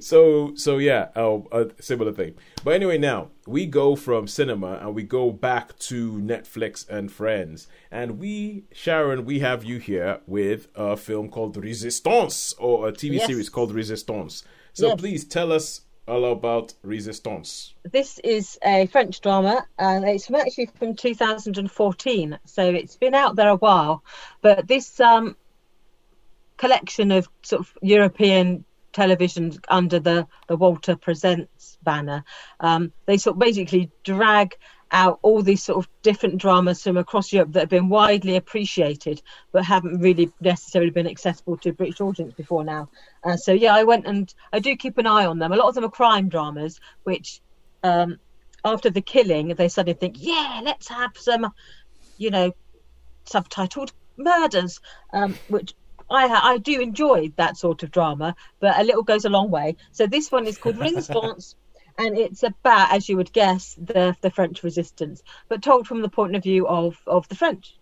so so yeah, oh, a similar thing. But anyway, now we go from cinema and we go back to Netflix and Friends, and we Sharon, we have you here with a film called Resistance or a TV Yes. series called Resistance. So Yes. please tell us all about Resistance. This is a French drama, and it's from actually from 2014, so it's been out there a while. But this um, collection of sort of European television under the the Walter Presents banner, um, they sort of basically drag out all these sort of different dramas from across Europe that have been widely appreciated but haven't really necessarily been accessible to British audience before now. Uh, so yeah, I went and I do keep an eye on them. A lot of them are crime dramas, which um, after the killing they suddenly think, yeah, let's have some, you know, subtitled murders, um, which I I do enjoy that sort of drama, but a little goes a long way. So this one is called Resistance. And it's about, as you would guess, the the French resistance, but told from the point of view of of the French.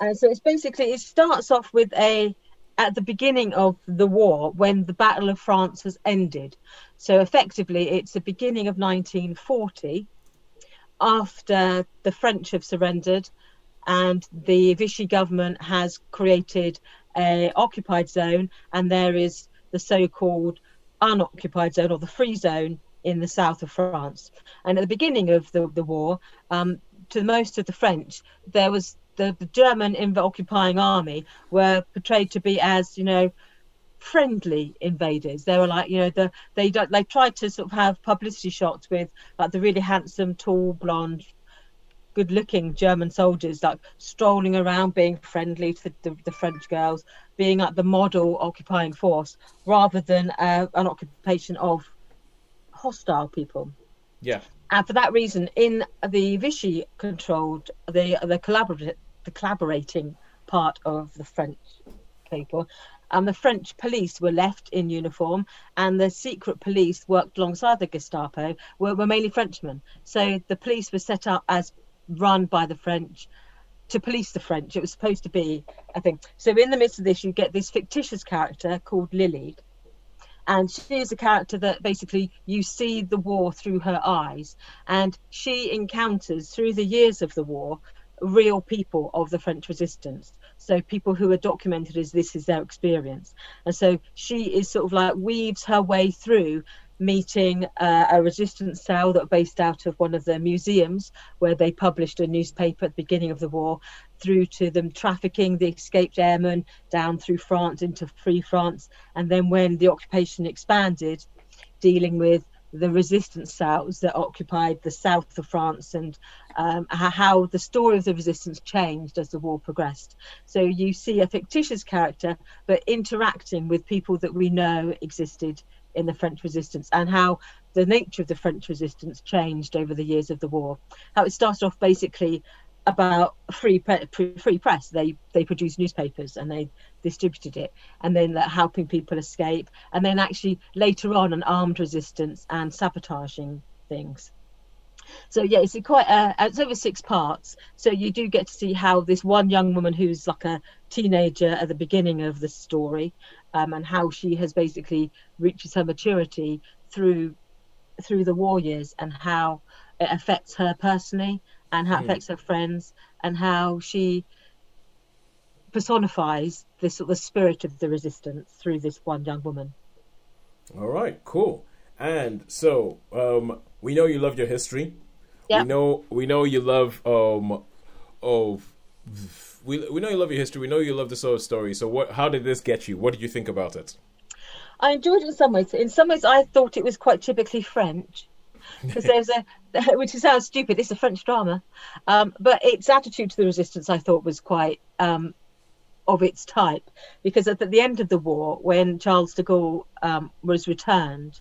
And so it's basically it starts off with a at the beginning of the war when the Battle of France has ended. So effectively, it's the beginning of 1940, after the French have surrendered, and the Vichy government has created a occupied zone, and there is the so-called unoccupied zone or the free zone in the south of France. And at the beginning of the, the war, um, to most of the French, there was the, the German inv- occupying army were portrayed to be as, you know, friendly invaders. They were like, you know, the they don't they tried to sort of have publicity shots with like the really handsome, tall, blonde, good-looking German soldiers like strolling around, being friendly to the, the, the French girls, being like the model occupying force, rather than uh, an occupation of hostile people. Yeah. And for that reason, in the Vichy controlled the the collaborative the collaborating part of the French people, and the French police were left in uniform, and the secret police worked alongside the Gestapo were, were mainly Frenchmen. So the police were set up as run by the French to police the French. It was supposed to be, I think. So in the midst of this, you get this fictitious character called Lily, and she is a character that basically you see the war through her eyes and she encounters through the years of the war real people of the french resistance so people who are documented as this is their experience and so she is sort of like weaves her way through meeting uh, a resistance cell that are based out of one of the museums where they published a newspaper at the beginning of the war through to them trafficking the escaped airmen down through France into Free France, and then when the occupation expanded, dealing with the resistance cells that occupied the south of France and um, how the story of the resistance changed as the war progressed. So you see a fictitious character, but interacting with people that we know existed in the French resistance and how the nature of the French resistance changed over the years of the war. How it started off basically about free pre- free press. They they produced newspapers and they distributed it, and then like, helping people escape, and then actually later on an armed resistance and sabotaging things. So yeah, it's quite it's over six parts. So you do get to see how this one young woman who's like a teenager at the beginning of the story, um, and how she has basically reaches her maturity through through the war years, and how it affects her personally, and how it affects her friends, and how she personifies this sort of spirit of the resistance through this one young woman. All right, cool. And so, um, we know you love your history. Yeah. We know we know you love um oh we we know you love your history. We know you love the sort of story. So what how did this get you? What did you think about it? I enjoyed it in some ways. In some ways, I thought it was quite typically French because there's a, which sounds stupid. It's a French drama, um, but its attitude to the resistance I thought was quite um, of its type because at the end of the war, when Charles de Gaulle um, was returned.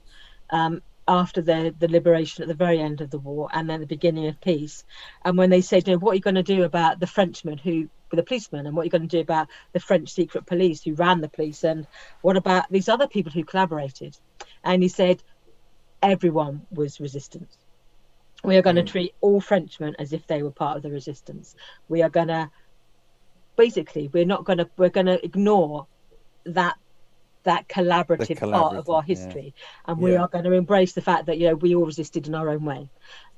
After the, the liberation at the very end of the war and then the beginning of peace. And when they said, you know, what are you going to do about the Frenchmen who were the policemen and what are you going to do about the French secret police who ran the police and what about these other people who collaborated? And he said, everyone was resistance. We are going to mm. treat all Frenchmen as if they were part of the resistance. We are going to basically we're not going to we're going to ignore that that collaborative, collaborative part of our yeah. history and we Yeah. are going to embrace the fact that you know we all resisted in our own way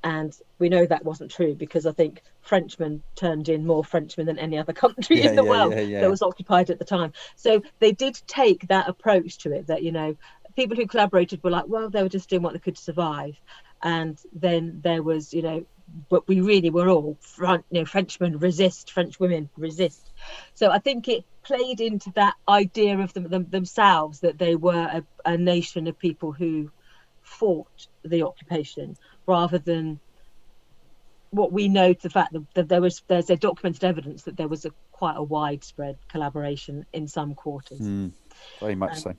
and we know that wasn't true because i think frenchmen turned in more frenchmen than any other country Yeah, in the yeah, world yeah, yeah. that was occupied at the time so they did take that approach to it that you know people who collaborated were like well they were just doing what they could to survive and then there was you know but we really were all front you know frenchmen resist french women resist so I think it played into that idea of them, them themselves that they were a, a nation of people who fought the occupation rather than what we know to the fact that, that there was there's a documented evidence that there was a quite a widespread collaboration in some quarters. Mm, very much so.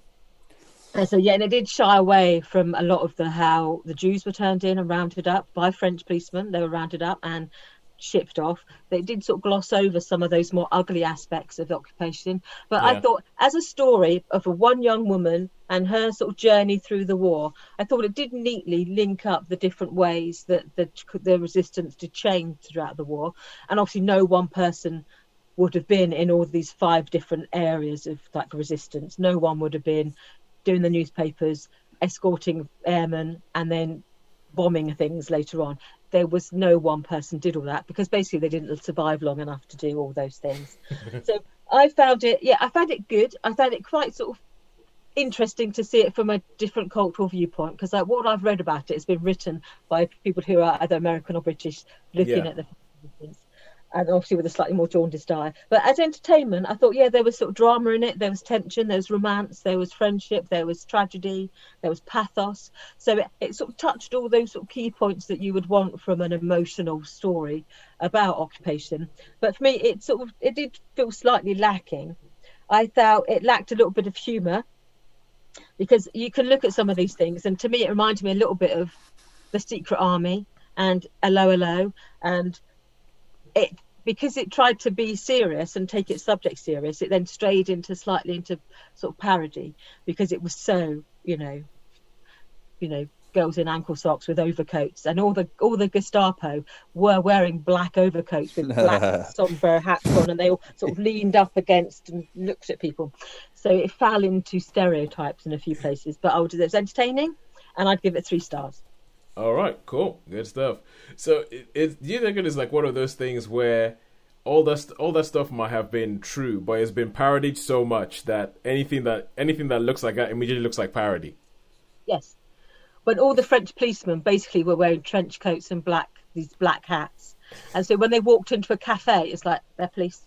And so yeah, and it did shy away from a lot of the how the Jews were turned in and rounded up by French policemen. They were rounded up and shipped off. They did sort of gloss over some of those more ugly aspects of the occupation. But I thought, as a story of a one young woman and her sort of journey through the war, I thought it did neatly link up the different ways that the, the resistance did change throughout the war. And obviously, no one person would have been in all these five different areas of like resistance. No one would have been doing the newspapers, escorting airmen, and then bombing things later on. There was no one person did all that because basically they didn't survive long enough to do all those things. so I found it, yeah, I found it good. I found it quite sort of interesting to see it from a different cultural viewpoint because like what I've read about it has been written by people who are either American or British looking Yeah. at the and obviously with a slightly more jaundiced eye. But as entertainment, I thought, yeah, there was sort of drama in it. There was tension, there was romance, there was friendship, there was tragedy, there was pathos. So it, it sort of touched all those sort of key points that you would want from an emotional story about occupation. But for me, it sort of it did feel slightly lacking. I felt it lacked a little bit of humour because you can look at some of these things, and to me, it reminded me a little bit of the Secret Army and Hello Hello and it because it tried to be serious and take its subject serious it then strayed into slightly into sort of parody because it was so you know you know girls in ankle socks with overcoats and all the all the gestapo were wearing black overcoats with black somber hats on and they all sort of leaned up against and looked at people. So it fell into stereotypes in a few places but oh, i would it was entertaining and i'd give it three stars All right, cool, good stuff. So, it, it, do you think it is like one of those things where all that all that stuff might have been true, but it's been parodied so much that anything that anything that looks like that immediately looks like parody? Yes. When all the French policemen basically were wearing trench coats and black these black hats. And so when they walked into a cafe, it's like they're police.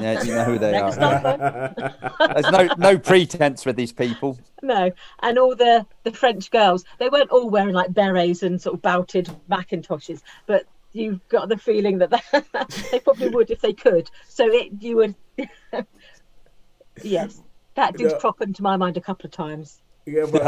Yeah, you know who they They're There's no no pretense with these people. No. And all the, the French girls, they weren't all wearing like berets and sort of belted Macintoshes, but you've got the feeling that they probably would if they could. So it you would Yes. That did No. crop into my mind a couple of times. Yeah, but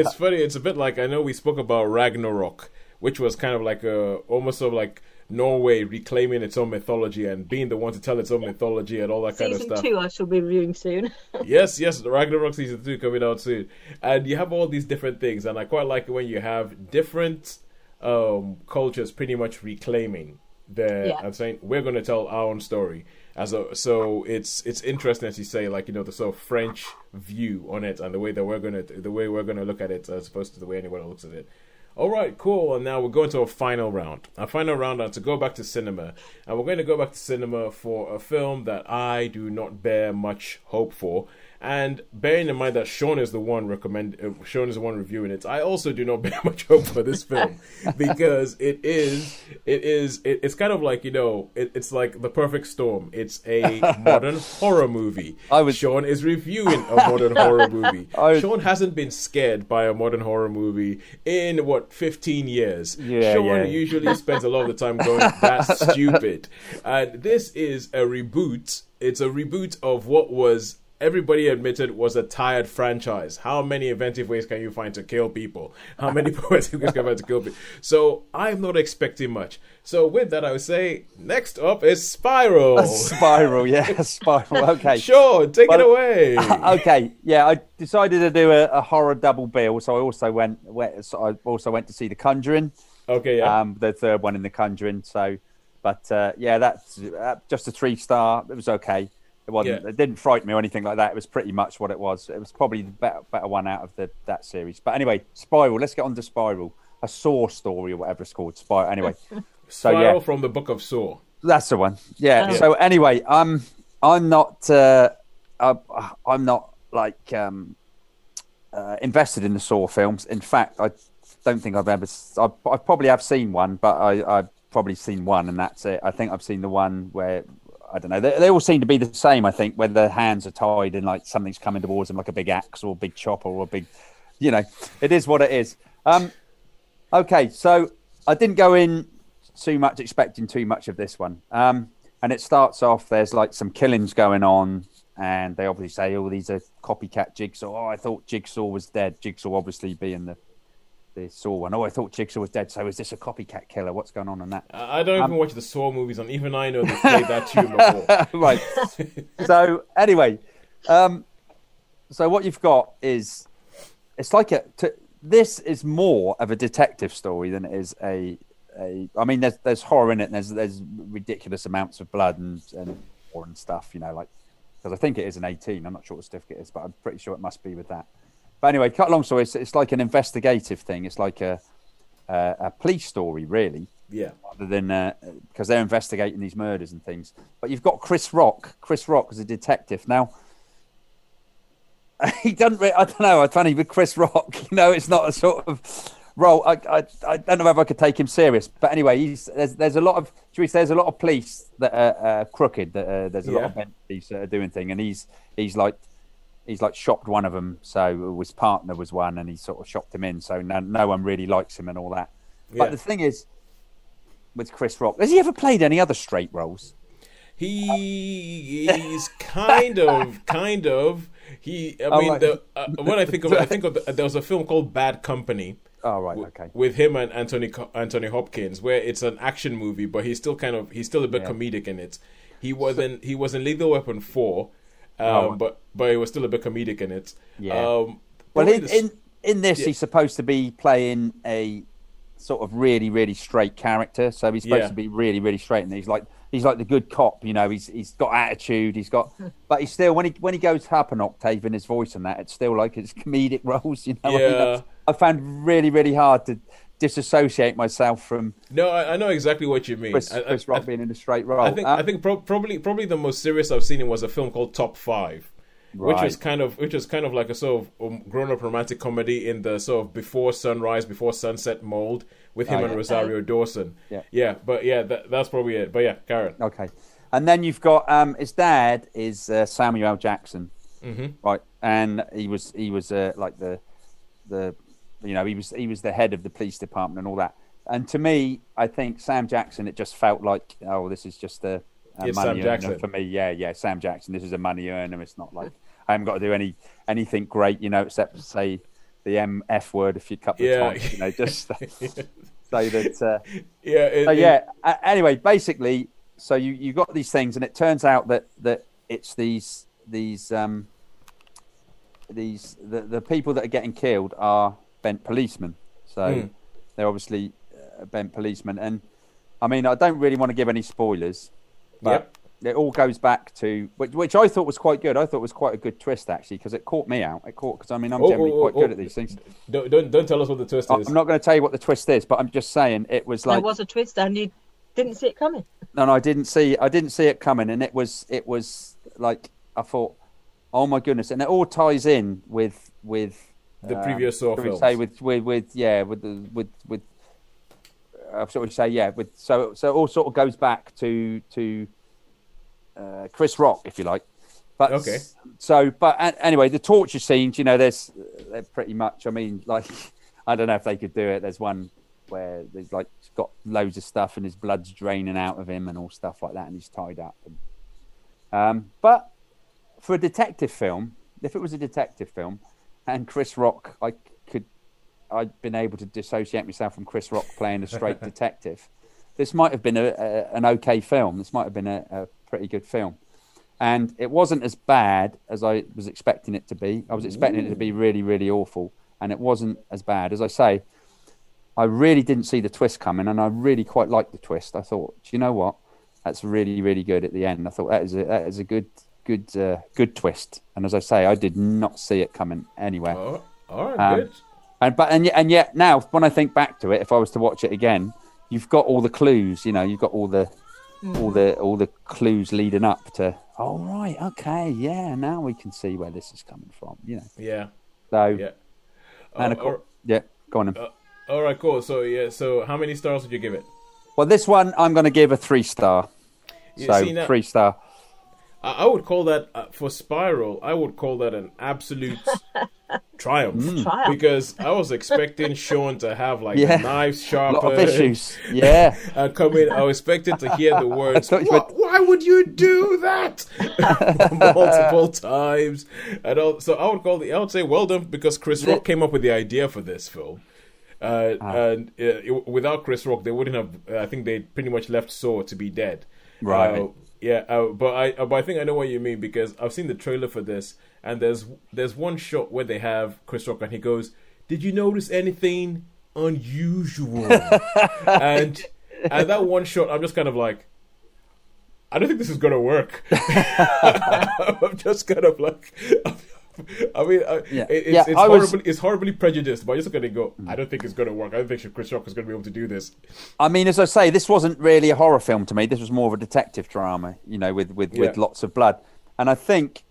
it's funny. It's a bit like I know we spoke about Ragnarok, which was kind of like a almost sort of like Norway reclaiming its own mythology and being the one to tell its own mythology and all that kind of stuff. Season two I shall be reviewing soon. yes, yes, the Ragnarok season two coming out soon, and you have all these different things, and I quite like it when you have different um, cultures pretty much reclaiming their Yeah. and saying we're going to tell our own story. As a, so it's it's interesting as you say, like you know the sort of French view on it and the way that we're gonna the way we're gonna look at it as opposed to the way anyone else looks at it. All right, cool. And now we're going to a final round. Our final round to go back to cinema, and we're going to go back to cinema for a film that I do not bear much hope for, And bearing in mind that Sean is the one recommend, uh, Sean is the one reviewing it, I also do not bear much hope for this film because it is, it is, it, it's kind of like you know, it, it's like the perfect storm. It's a modern horror movie. I was- Sean is reviewing a modern horror movie. Was- Sean hasn't been scared by a modern horror movie in what 15 years. Yeah, Sean yeah. usually spends a lot of the time going, "That's stupid," and this is a reboot. It's a reboot of what was everybody admitted was a tired franchise. How many inventive ways can you find to kill people? How many poetic ways can you find to kill people? So I'm not expecting much. So with that, I would say next up is Spiral. Spiral, yeah, Spiral. Okay. Sure, take it away. okay, yeah, I decided to do a, a horror double bill, so I also went, went so I also went to see The Conjuring, Okay, yeah. um, the third one in The Conjuring. So, but uh, yeah, that's uh, just a three star. It was okay. It wasn't. Yeah. It didn't frighten me or anything like that. It was pretty much what it was. It was probably the better, better one out of the that series. But anyway, Spiral. Let's get on to Spiral, a Saw story or whatever it's called. Spiral. Anyway, so Spiral yeah, from the Book of Saw. that's the one. Yeah. Oh. So anyway, I'm I'm not uh, uh, I'm not like um, uh, invested in the Saw films. In fact, I don't think I've ever. I probably have seen one, but I, I've probably seen one, and that's it. I think I've seen the one where I don't know. They, they all seem to be the same. I think where their hands are tied and like something's coming towards them, like a big axe or a big chopper or a big, you know, it is what it is. Um, okay, so I didn't go in too much expecting too much of this one. Um, and it starts off, there's like some killings going on, and they obviously say, oh, these are copycat Jigsaw. Oh, I thought Jigsaw was dead. Jigsaw obviously being the, the Saw one. Oh, I thought Jigsaw was dead. So is this a copycat killer? What's going on in that? I don't Um, even watch the Saw movies, and even I know they've played that tune before. right. so anyway, um, so what you've got is it's like a. T- this is more of a detective story than it is a. a I mean, there's there's horror in it. And there's there's ridiculous amounts of blood and and gore and stuff. You know, like because I think it is an 18. I'm not sure what the certificate is, but I'm pretty sure it must be with that. But anyway, cut long story. It's, it's like an investigative thing. It's like a a, a police story, really Yeah. rather than because they're investigating these murders and things. But you've got Chris Rock. Chris Rock is a detective now. He doesn't. I don't know. It's funny with Chris Rock. You know, it's not a sort of role. I, I, I don't know if I could take him serious. But anyway, he's there's there's a lot of we there's a lot of police that are uh, crooked. That uh, there's a lot of police that are doing thing, and he's he's like he's like shopped one of them. So his partner was one, and he sort of shopped him in. So no, no one really likes him and all that. Yeah. But the thing is, with Chris Rock, has he ever played any other straight roles? He he's kind of kind of he. I Oh, mean, right. the, uh, when I think of it, I think of the, there was a film called Bad Company. Oh right, w- okay. With him and Anthony Anthony Hopkins, where it's an action movie, but he's still kind of he's still a bit Yeah. comedic in it. He wasn't he was in Lethal Weapon four, um, Oh. but but he was still a bit comedic in it. Yeah. Um, Well, in, the in in this, Yeah. he's supposed to be playing a sort of really, really straight character. So he's supposed Yeah. to be really, really straight, and he's like he's like the good cop. You know, he's he's got attitude. He's got, but he's still when he when he goes up an octave in his voice and that, it's still like it's comedic roles. You know, I, mean, Yeah. I found really, really hard to disassociate myself from no, I, I know exactly what you mean. Chris, Chris Rock I- being in a straight role. I think Um, I think pro- probably probably the most serious I've seen him was a film called Top Five, which Right. was kind of which was kind of like a sort of um, grown up romantic comedy in the sort of before sunrise, before sunset mold with him Oh, and yeah. Rosario Dawson. Yeah. yeah, but yeah, that, that's probably it. But yeah, Karen. Okay, and then you've got um, his dad is uh, Samuel L. Jackson, hmm right? And he was he was uh, like the the you know he was he was the head of the police department and all that. And to me, I think Sam Jackson. It just felt like oh, this is just a, a It's money Sam earner Jackson. for me. Yeah, yeah, Sam Jackson. This is a money earner. It's not like I haven't got to do any anything great, you know, except say the M F word a few couple Yeah. of times. You know, just say that. Uh, Yeah, it, so it- yeah. a- anyway, basically, so you you got these things, and it turns out that that it's these these um these the the people that are getting killed are bent policemen. So Hmm. they're obviously uh, bent policemen, and I mean, I don't really want to give any spoilers, but it all goes back to which, which I thought was quite good. I thought was quite a good twist actually because it caught me out. It caught because I mean I'm Oh, generally oh, quite oh, good oh. at these things. Don't, don't don't tell us what the twist is. I'm not going to tell you what the twist is, but I'm just saying it was like there was a twist and you didn't see it coming. no, no, I didn't see. I didn't see it coming, and it was. It was like I thought. Oh my goodness, and it all ties in with with The um, previous Saw films. Say with with with yeah with the with with. Uh, sort of say yeah with so so it all sort of goes back to to uh, Chris Rock if you like, but Okay. So but anyway, the torture scenes, you know, there's they're pretty much. I mean, like I don't know if they could do it. There's one where there's like he's got loads of stuff and his blood's draining out of him and all stuff like that, and he's tied up. And, um, but for a detective film, if it was a detective film, and Chris Rock, I could, I'd been able to dissociate myself from Chris Rock playing a straight detective. This might have been a, a, an okay film. This might have been a, a pretty good film, and it wasn't as bad as I was expecting it to be. I was expecting it to be really, really awful, and it wasn't as bad. As I say, I really didn't see the twist coming, and I really quite liked the twist. I thought, do you know what? That's really, really good at the end. I thought that is a, that is a good, good, uh, good twist. And as I say, I did not see it coming anywhere. Oh, all right, Um, good. And but and yet, and yet now, when I think back to it, if I was to watch it again, you've got all the clues. You know, you've got all the all the all the clues leading up to. Oh right, okay, yeah. Now we can see where this is coming from. You know, Yeah, so yeah. and Oh, of course, yeah. Go on. Then. All right, cool. So yeah, so how many stars would you give it? Well, this one I'm going to give a three star. You So see now- three star. I, I would call that uh, for Spiral. I would call that an absolute triumph Mm. Triumph. because I was expecting Sean to have like Yeah. the knives A lot sharpened. issues. Yeah. and come in. I was expecting to hear the words. thought "What? Why would you do that?" multiple times, and all, so I would call the. I would say well done because Chris Rock came up with the idea for this film. Uh, Ah. And uh, it- without Chris Rock, they wouldn't have. Uh, I think they pretty much left Saw to be dead. Right. Yeah, uh, but I uh, but I think I know what you mean because I've seen the trailer for this, and there's there's one shot where they have Chris Rock and he goes, "Did you notice anything unusual?" and and that one shot, I'm just kind of like, I don't think this is gonna work. I'm just kind of like. I mean, I, Yeah. it's, Yeah, it's I was- horribly, it's horribly prejudiced, but I'm just gonna go. I don't think it's gonna work. I don't think Chris Rock is gonna be able to do this. I mean, as I say, this wasn't really a horror film to me. This was more of a detective drama, you know, with with, with lots of blood. And I think,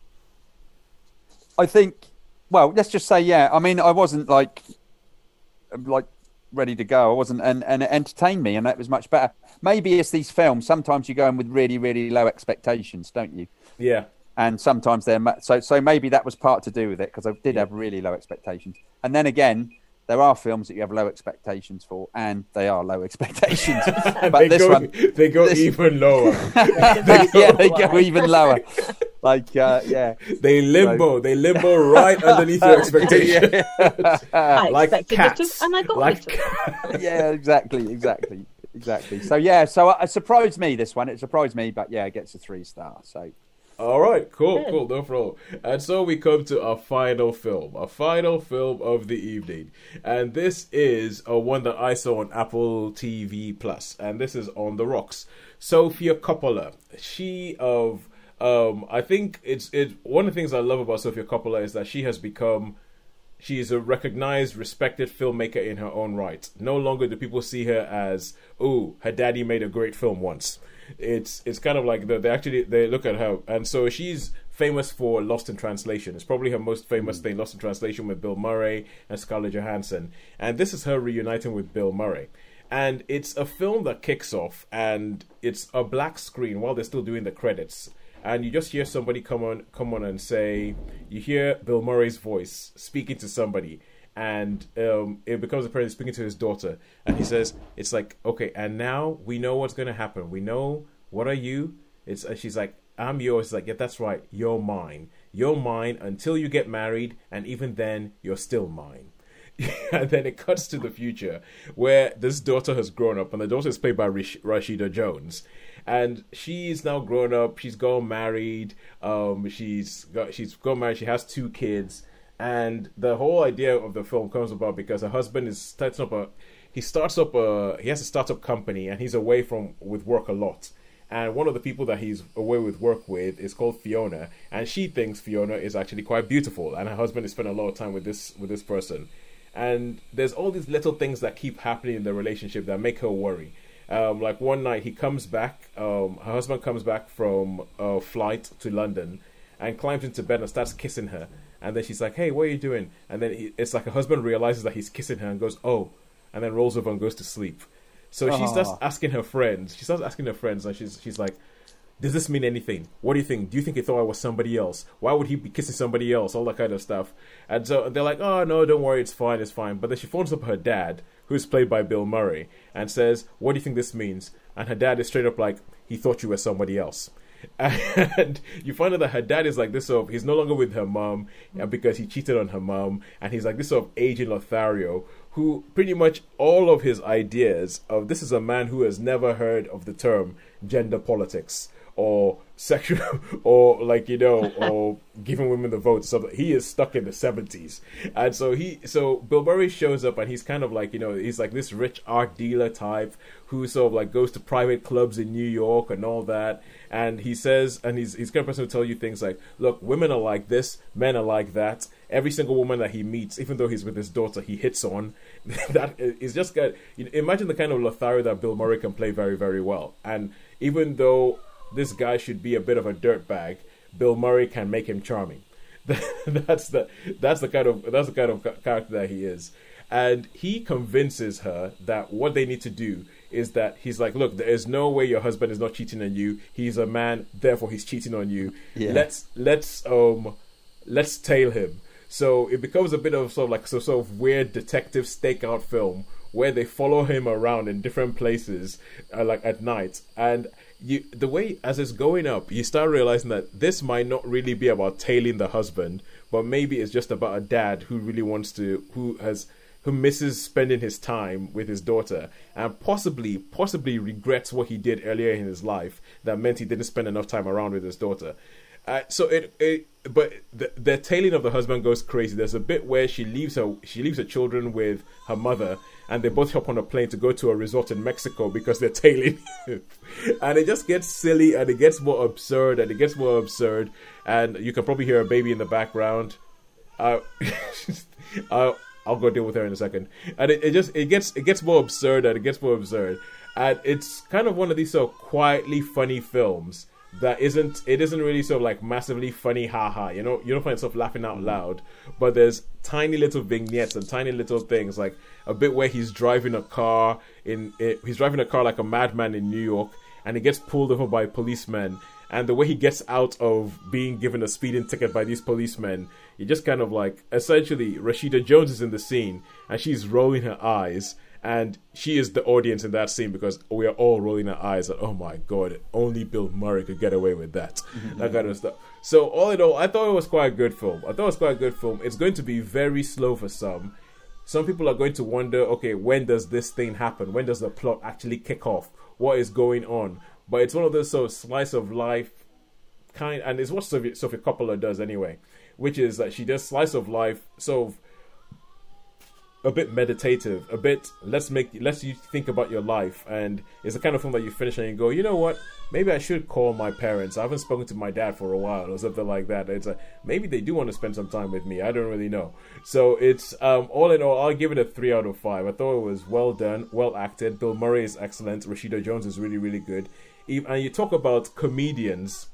I think, well, let's just say, yeah. I mean, I wasn't like, like ready to go. I wasn't, and and it entertained me, and that was much better. Maybe it's these films. Sometimes you go in with really really low expectations, don't you? Yeah, and sometimes they're ma- so so maybe that was part to do with it because I did have really low expectations. And then again, there are films that you have low expectations for, and they are low expectations. but they this go one, they go this- even lower. yeah, they go even lower. Like uh, yeah, They limbo. They limbo right underneath your expectations. I like expected cats. little, and I got like little. yeah, exactly, exactly, exactly. So yeah, so uh, it surprised me this one. It surprised me, but yeah, it gets a three star. So All right, cool, cool, no problem. And so we come to our final film, our final film of the evening, and this is a one that I saw on Apple TV Plus, and this is on the rocks. Sofia Coppola, she of um, I think it's it. One of the things I love about Sofia Coppola is that she has become she is a recognized, respected filmmaker in her own right. No longer do people see her as, oh, her daddy made a great film once. It's it's kind of like the, they actually they look at her, and so she's famous for Lost in Translation. It's probably her most famous hmm. thing, Lost in Translation with Bill Murray and Scarlett Johansson. And this is her reuniting with Bill Murray. And it's a film that kicks off, and it's a black screen while they're still doing the credits and you just hear somebody come on come on and say you hear Bill Murray's voice speaking to somebody and um, it becomes apparent speaking to his daughter. And he says it's like okay and now we know what's going to happen. We know what are you? It's uh, she's like I'm yours. It's like yeah that's right. You're mine. You're mine until you get married and even then you're still mine. And then it cuts to the future where this daughter has grown up and the daughter is played by Rashida Jones. And she's now grown up. She's gone married. Um she's got she's gone married. She has two kids and the whole idea of the film comes about because her husband is starting up a he starts up a he has a startup company and he's away from with work a lot. And one of the people that he's away with work with is called Fiona. And she thinks Fiona is actually quite beautiful. And her husband is spending a lot of time with this with this person. And there's all these little things that keep happening in the relationship that make her worry. Um, like one night he comes back um, her husband comes back from a flight to london and climbs into bed and starts kissing her. And then she's like, "Hey, what are you doing?" And then he, it's like her husband realizes that he's kissing her and goes, "Oh," and then rolls over and goes to sleep. So she starts asking her friends. She starts asking her friends, and she's she's like, "Does this mean anything? What do you think? Do you think he thought I was somebody else? Why would he be kissing somebody else? All that kind of stuff." And so they're like, "Oh no, don't worry, it's fine, it's fine." But then she phones up her dad, who's played by Bill Murray, and says, "What do you think this means?" And her dad is straight up like, "He thought you were somebody else." And you find out that her dad is like this sort of he's no longer with her mom because he cheated on her mom, and he's like this sort of aging Lothario who pretty much all of his ideas of this is a man who has never heard of the term gender politics or sexual or like you know or giving women the vote so he is stuck in the 70s and so he so bill murray shows up and he's kind of like you know he's like this rich art dealer type who sort of like goes to private clubs in new york and all that. And he says and he's he's kind of person who tell you things like look women are like this men are like that. Every single woman that he meets even though he's with his daughter he hits on. That is just know, imagine the kind of lothario that bill murray can play very very well. And even though this guy should be a bit of a dirtbag, Bill Murray can make him charming. that's the that's the kind of that's the kind of character that he is, and he convinces her that what they need to do is that he's like, look, there is no way your husband is not cheating on you. He's a man, therefore he's cheating on you. Yeah. Let's let's um let's tail him. So it becomes a bit of sort of like some sort of weird detective stakeout film where they follow him around in different places, uh, like at night, and you the way as it's going up, you start realizing that this might not really be about tailing the husband, but maybe it's just about a dad who really wants to, who has who misses spending his time with his daughter and possibly possibly regrets what he did earlier in his life that meant he didn't spend enough time around with his daughter. Uh, so it, it but the, the tailing of the husband goes crazy. There's a bit where she leaves her she leaves her children with her mother, and they both hop on a plane to go to a resort in Mexico because they're tailing, and it just gets silly and it gets more absurd and it gets more absurd, and you can probably hear a baby in the background. Uh, I'll, I'll go deal with her in a second, and it, it just it gets it gets more absurd and it gets more absurd, and it's kind of one of these of quietly funny films that isn't it isn't really sort of like massively funny haha you know? You don't find yourself laughing out loud but there's tiny little vignettes and tiny little things like a bit where he's driving a car in eh, he's driving a car like a madman in New York and he gets pulled over by policemen and the way he gets out of being given a speeding ticket by these policemen you just kind of like essentially Rashida Jones is in the scene and she's rolling her eyes and she is the audience in that scene because we are all rolling our eyes at oh my god only bill murray could get away with that. Mm-hmm. That kind of stuff. So all in all i thought it was quite a good film. I thought it was quite a good film. It's going to be very slow for some. Some people are going to wonder okay when does this thing happen? When does the plot actually kick off? What is going on? But it's one of those sort of slice of life kind and it's what sophie, sophie coppola does anyway which is that she does slice of life sort of a bit meditative, a bit let's make let's you think about your life, and it's the kind of film that you finish and you go, you know what? Maybe I should call my parents. I haven't spoken to my dad for a while, or something like that. It's a maybe they do want to spend some time with me. I don't really know. So it's um, all in all, I'll give it a three out of five. I thought it was well done, well acted. Bill Murray is excellent. Rashida Jones is really really good. And you talk about comedians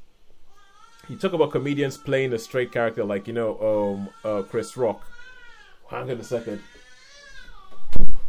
you talk about comedians playing a straight character like you know um uh Chris Rock. Hang on a second.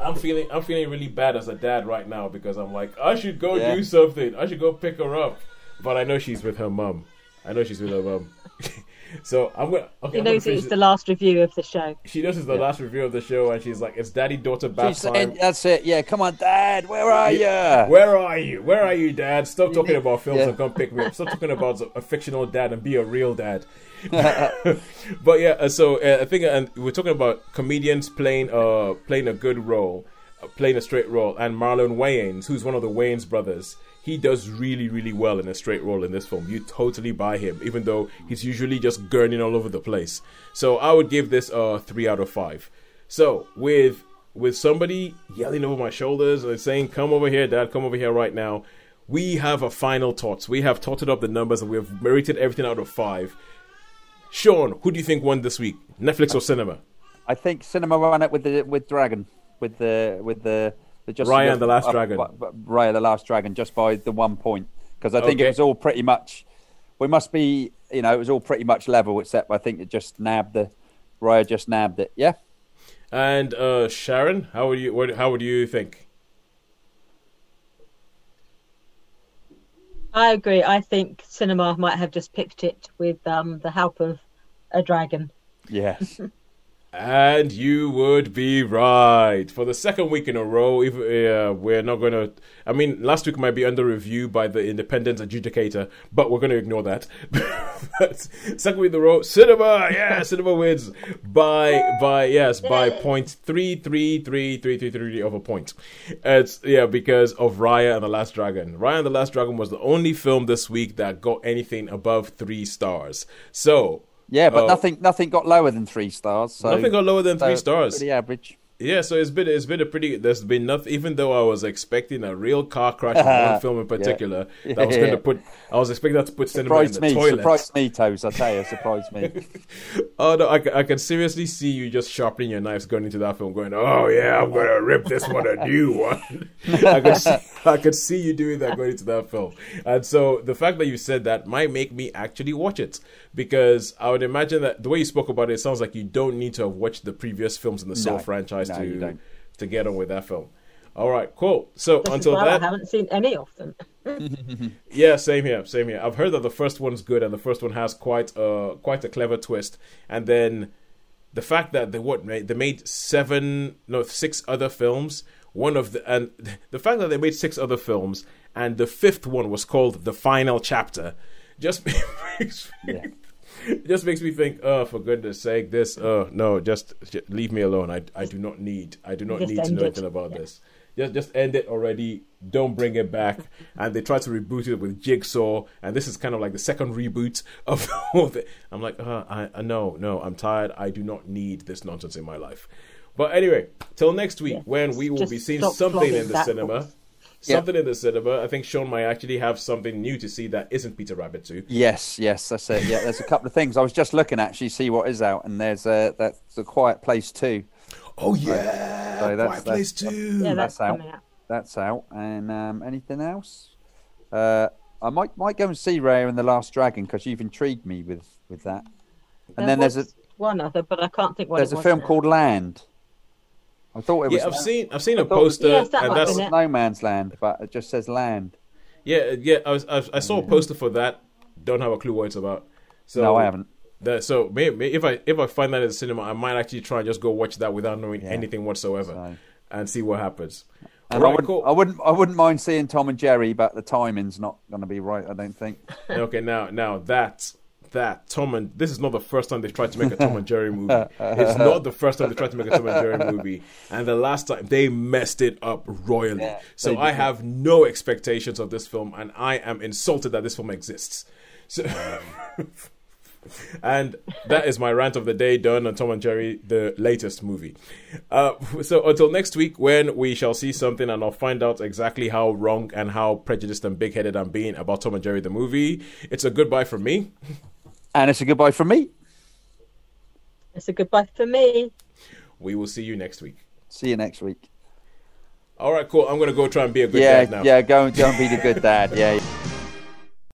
I'm feeling I'm feeling really bad as a dad right now because I'm like I should go Yeah. do something. I should go pick her up, but I know she's with her mum. I know she's with her mum. so I'm gonna. Okay, He I'm gonna knows finish it's it. the last review of the show. She knows it's the last review of the show, and she's like, "It's daddy daughter bath She's time." saying, that's it. Yeah, come on, Dad. Where are you? Where are you? Where are you, Dad? Stop talking about films yeah. and come pick me up. Stop talking about a fictional dad and be a real dad. but yeah, uh, so uh, I think and we're talking about comedians playing uh playing a good role, uh, playing a straight role, and Marlon Wayans, who's one of the Wayans brothers. He does really, really well in a straight role in this film. You totally buy him, even though he's usually just gurning all over the place. So I would give this a three out of five. So with with somebody yelling over my shoulders and saying, "Come over here, Dad! Come over here right now." We have a final thoughts. We have totted up the numbers and we have rated everything out of five. Sean, who do you think won this week? Netflix or cinema? I think cinema won it with the with Dragon, with the with the, the just Raya the Last Dragon. uh, Raya the Last Dragon, just by the one point because I think Okay. it was all pretty much we must be, you know, it was all pretty much level, except I think it just nabbed the Raya just nabbed it. Yeah. And uh, Sharon, how would you what, how would you think? I agree. I think cinema might have just picked it with um, the help of a dragon. Yes. And you would be right. For the second week in a row, if, uh, we're not going to. I mean, last week might be under review by the independent adjudicator, but we're going to ignore that. second week in a row, cinema, yeah, cinema wins by by yes by point three three three three three three of a point. It's yeah because of Raya and the Last Dragon. Raya and the Last Dragon was the only film this week that got anything above three stars. So Yeah, but Oh. nothing nothing got lower than three stars. So nothing got lower than three so stars. Pretty average. Yeah, so it's been it's been a pretty. There's been nothing. Even though I was expecting a real car crash in one film in particular, that was going to put. I was expecting that to put cinema in Surprised the me, toilet. surprised me, Toes. I tell you, surprised me. Oh no, I, I can seriously see you just sharpening your knives going into that film, going, "Oh yeah, I'm gonna rip this one a new one." I could see, I could see you doing that going into that film, and so the fact that you said that might make me actually watch it because I would imagine that the way you spoke about it, it sounds like you don't need to have watched the previous films in the Saw No. franchise No, to to get on with that film. All right, cool. So Just as until well, then, I haven't seen any of them. yeah, same here, same here. I've heard that the first one's good, and the first one has quite a quite a clever twist. And then the fact that they what made- they made seven, no, six other films. One of the and the fact that they made six other films, and the fifth one was called the final chapter, just makes me, Yeah. Just makes me think. Oh, for goodness sake, this. Oh no, just, just leave me alone. I I do not need. I do not Just need to know it. anything about Yeah. this. Just just end it already. Don't bring it back. And they try to reboot it with Jigsaw, and this is kind of like the second reboot of the whole thing. I'm like, uh, I, I no, no, I'm tired. I do not need this nonsense in my life. But anyway, till next week Yeah. when we will Just be seeing something in the cinema. Horse. Yeah. Something in the cinema. I think Sean might actually have something new to see that isn't Peter Rabbit 2. Yes, yes, that's it. Yeah, there's a couple of things. I was just looking actually see what is out, and there's a that's a Quiet Place too. Oh yeah, So that's- Quiet Place that's- too. Yeah, that's that's out. out. That's out, and um, anything else? Uh, I might might go and see Raya and the Last Dragon because you've intrigued me with with that. And There then there's a one other, but I can't think what there's it a was film now. called Land. I thought it was Yeah, I've seen I've seen a thought- poster, Yes, that and that's. No Man's Land, but it just says Land. Yeah, uh, yeah. I was, I, I saw a poster for that. Don't have a clue what it's about. So no, I haven't. That, so maybe, maybe if I if I find that in the cinema, I might actually try and just go watch that without knowing Yeah. anything whatsoever, So- and see what happens. And I wouldn't, cool. I wouldn't, I wouldn't mind seeing Tom and Jerry, but the timing's not going to be right. I don't think. okay, now now that that Tom and this is not the first time they've tried to make a Tom and Jerry movie. It's not the first time they tried to make a Tom and Jerry movie, and the last time they messed it up royally. Yeah, so I have no expectations of this film, and I am insulted that this film exists. So. And that is my rant of the day done on Tom and Jerry, the latest movie. Uh, so until next week, when we shall see something and I'll find out exactly how wrong and how prejudiced and big headed I'm being about Tom and Jerry, the movie, it's a goodbye from me. And it's a goodbye from me. It's a goodbye for me. We will see you next week. See you next week. All right, cool. I'm going to go try and be a good yeah, dad now. yeah. Go, go and be the good dad. Yeah.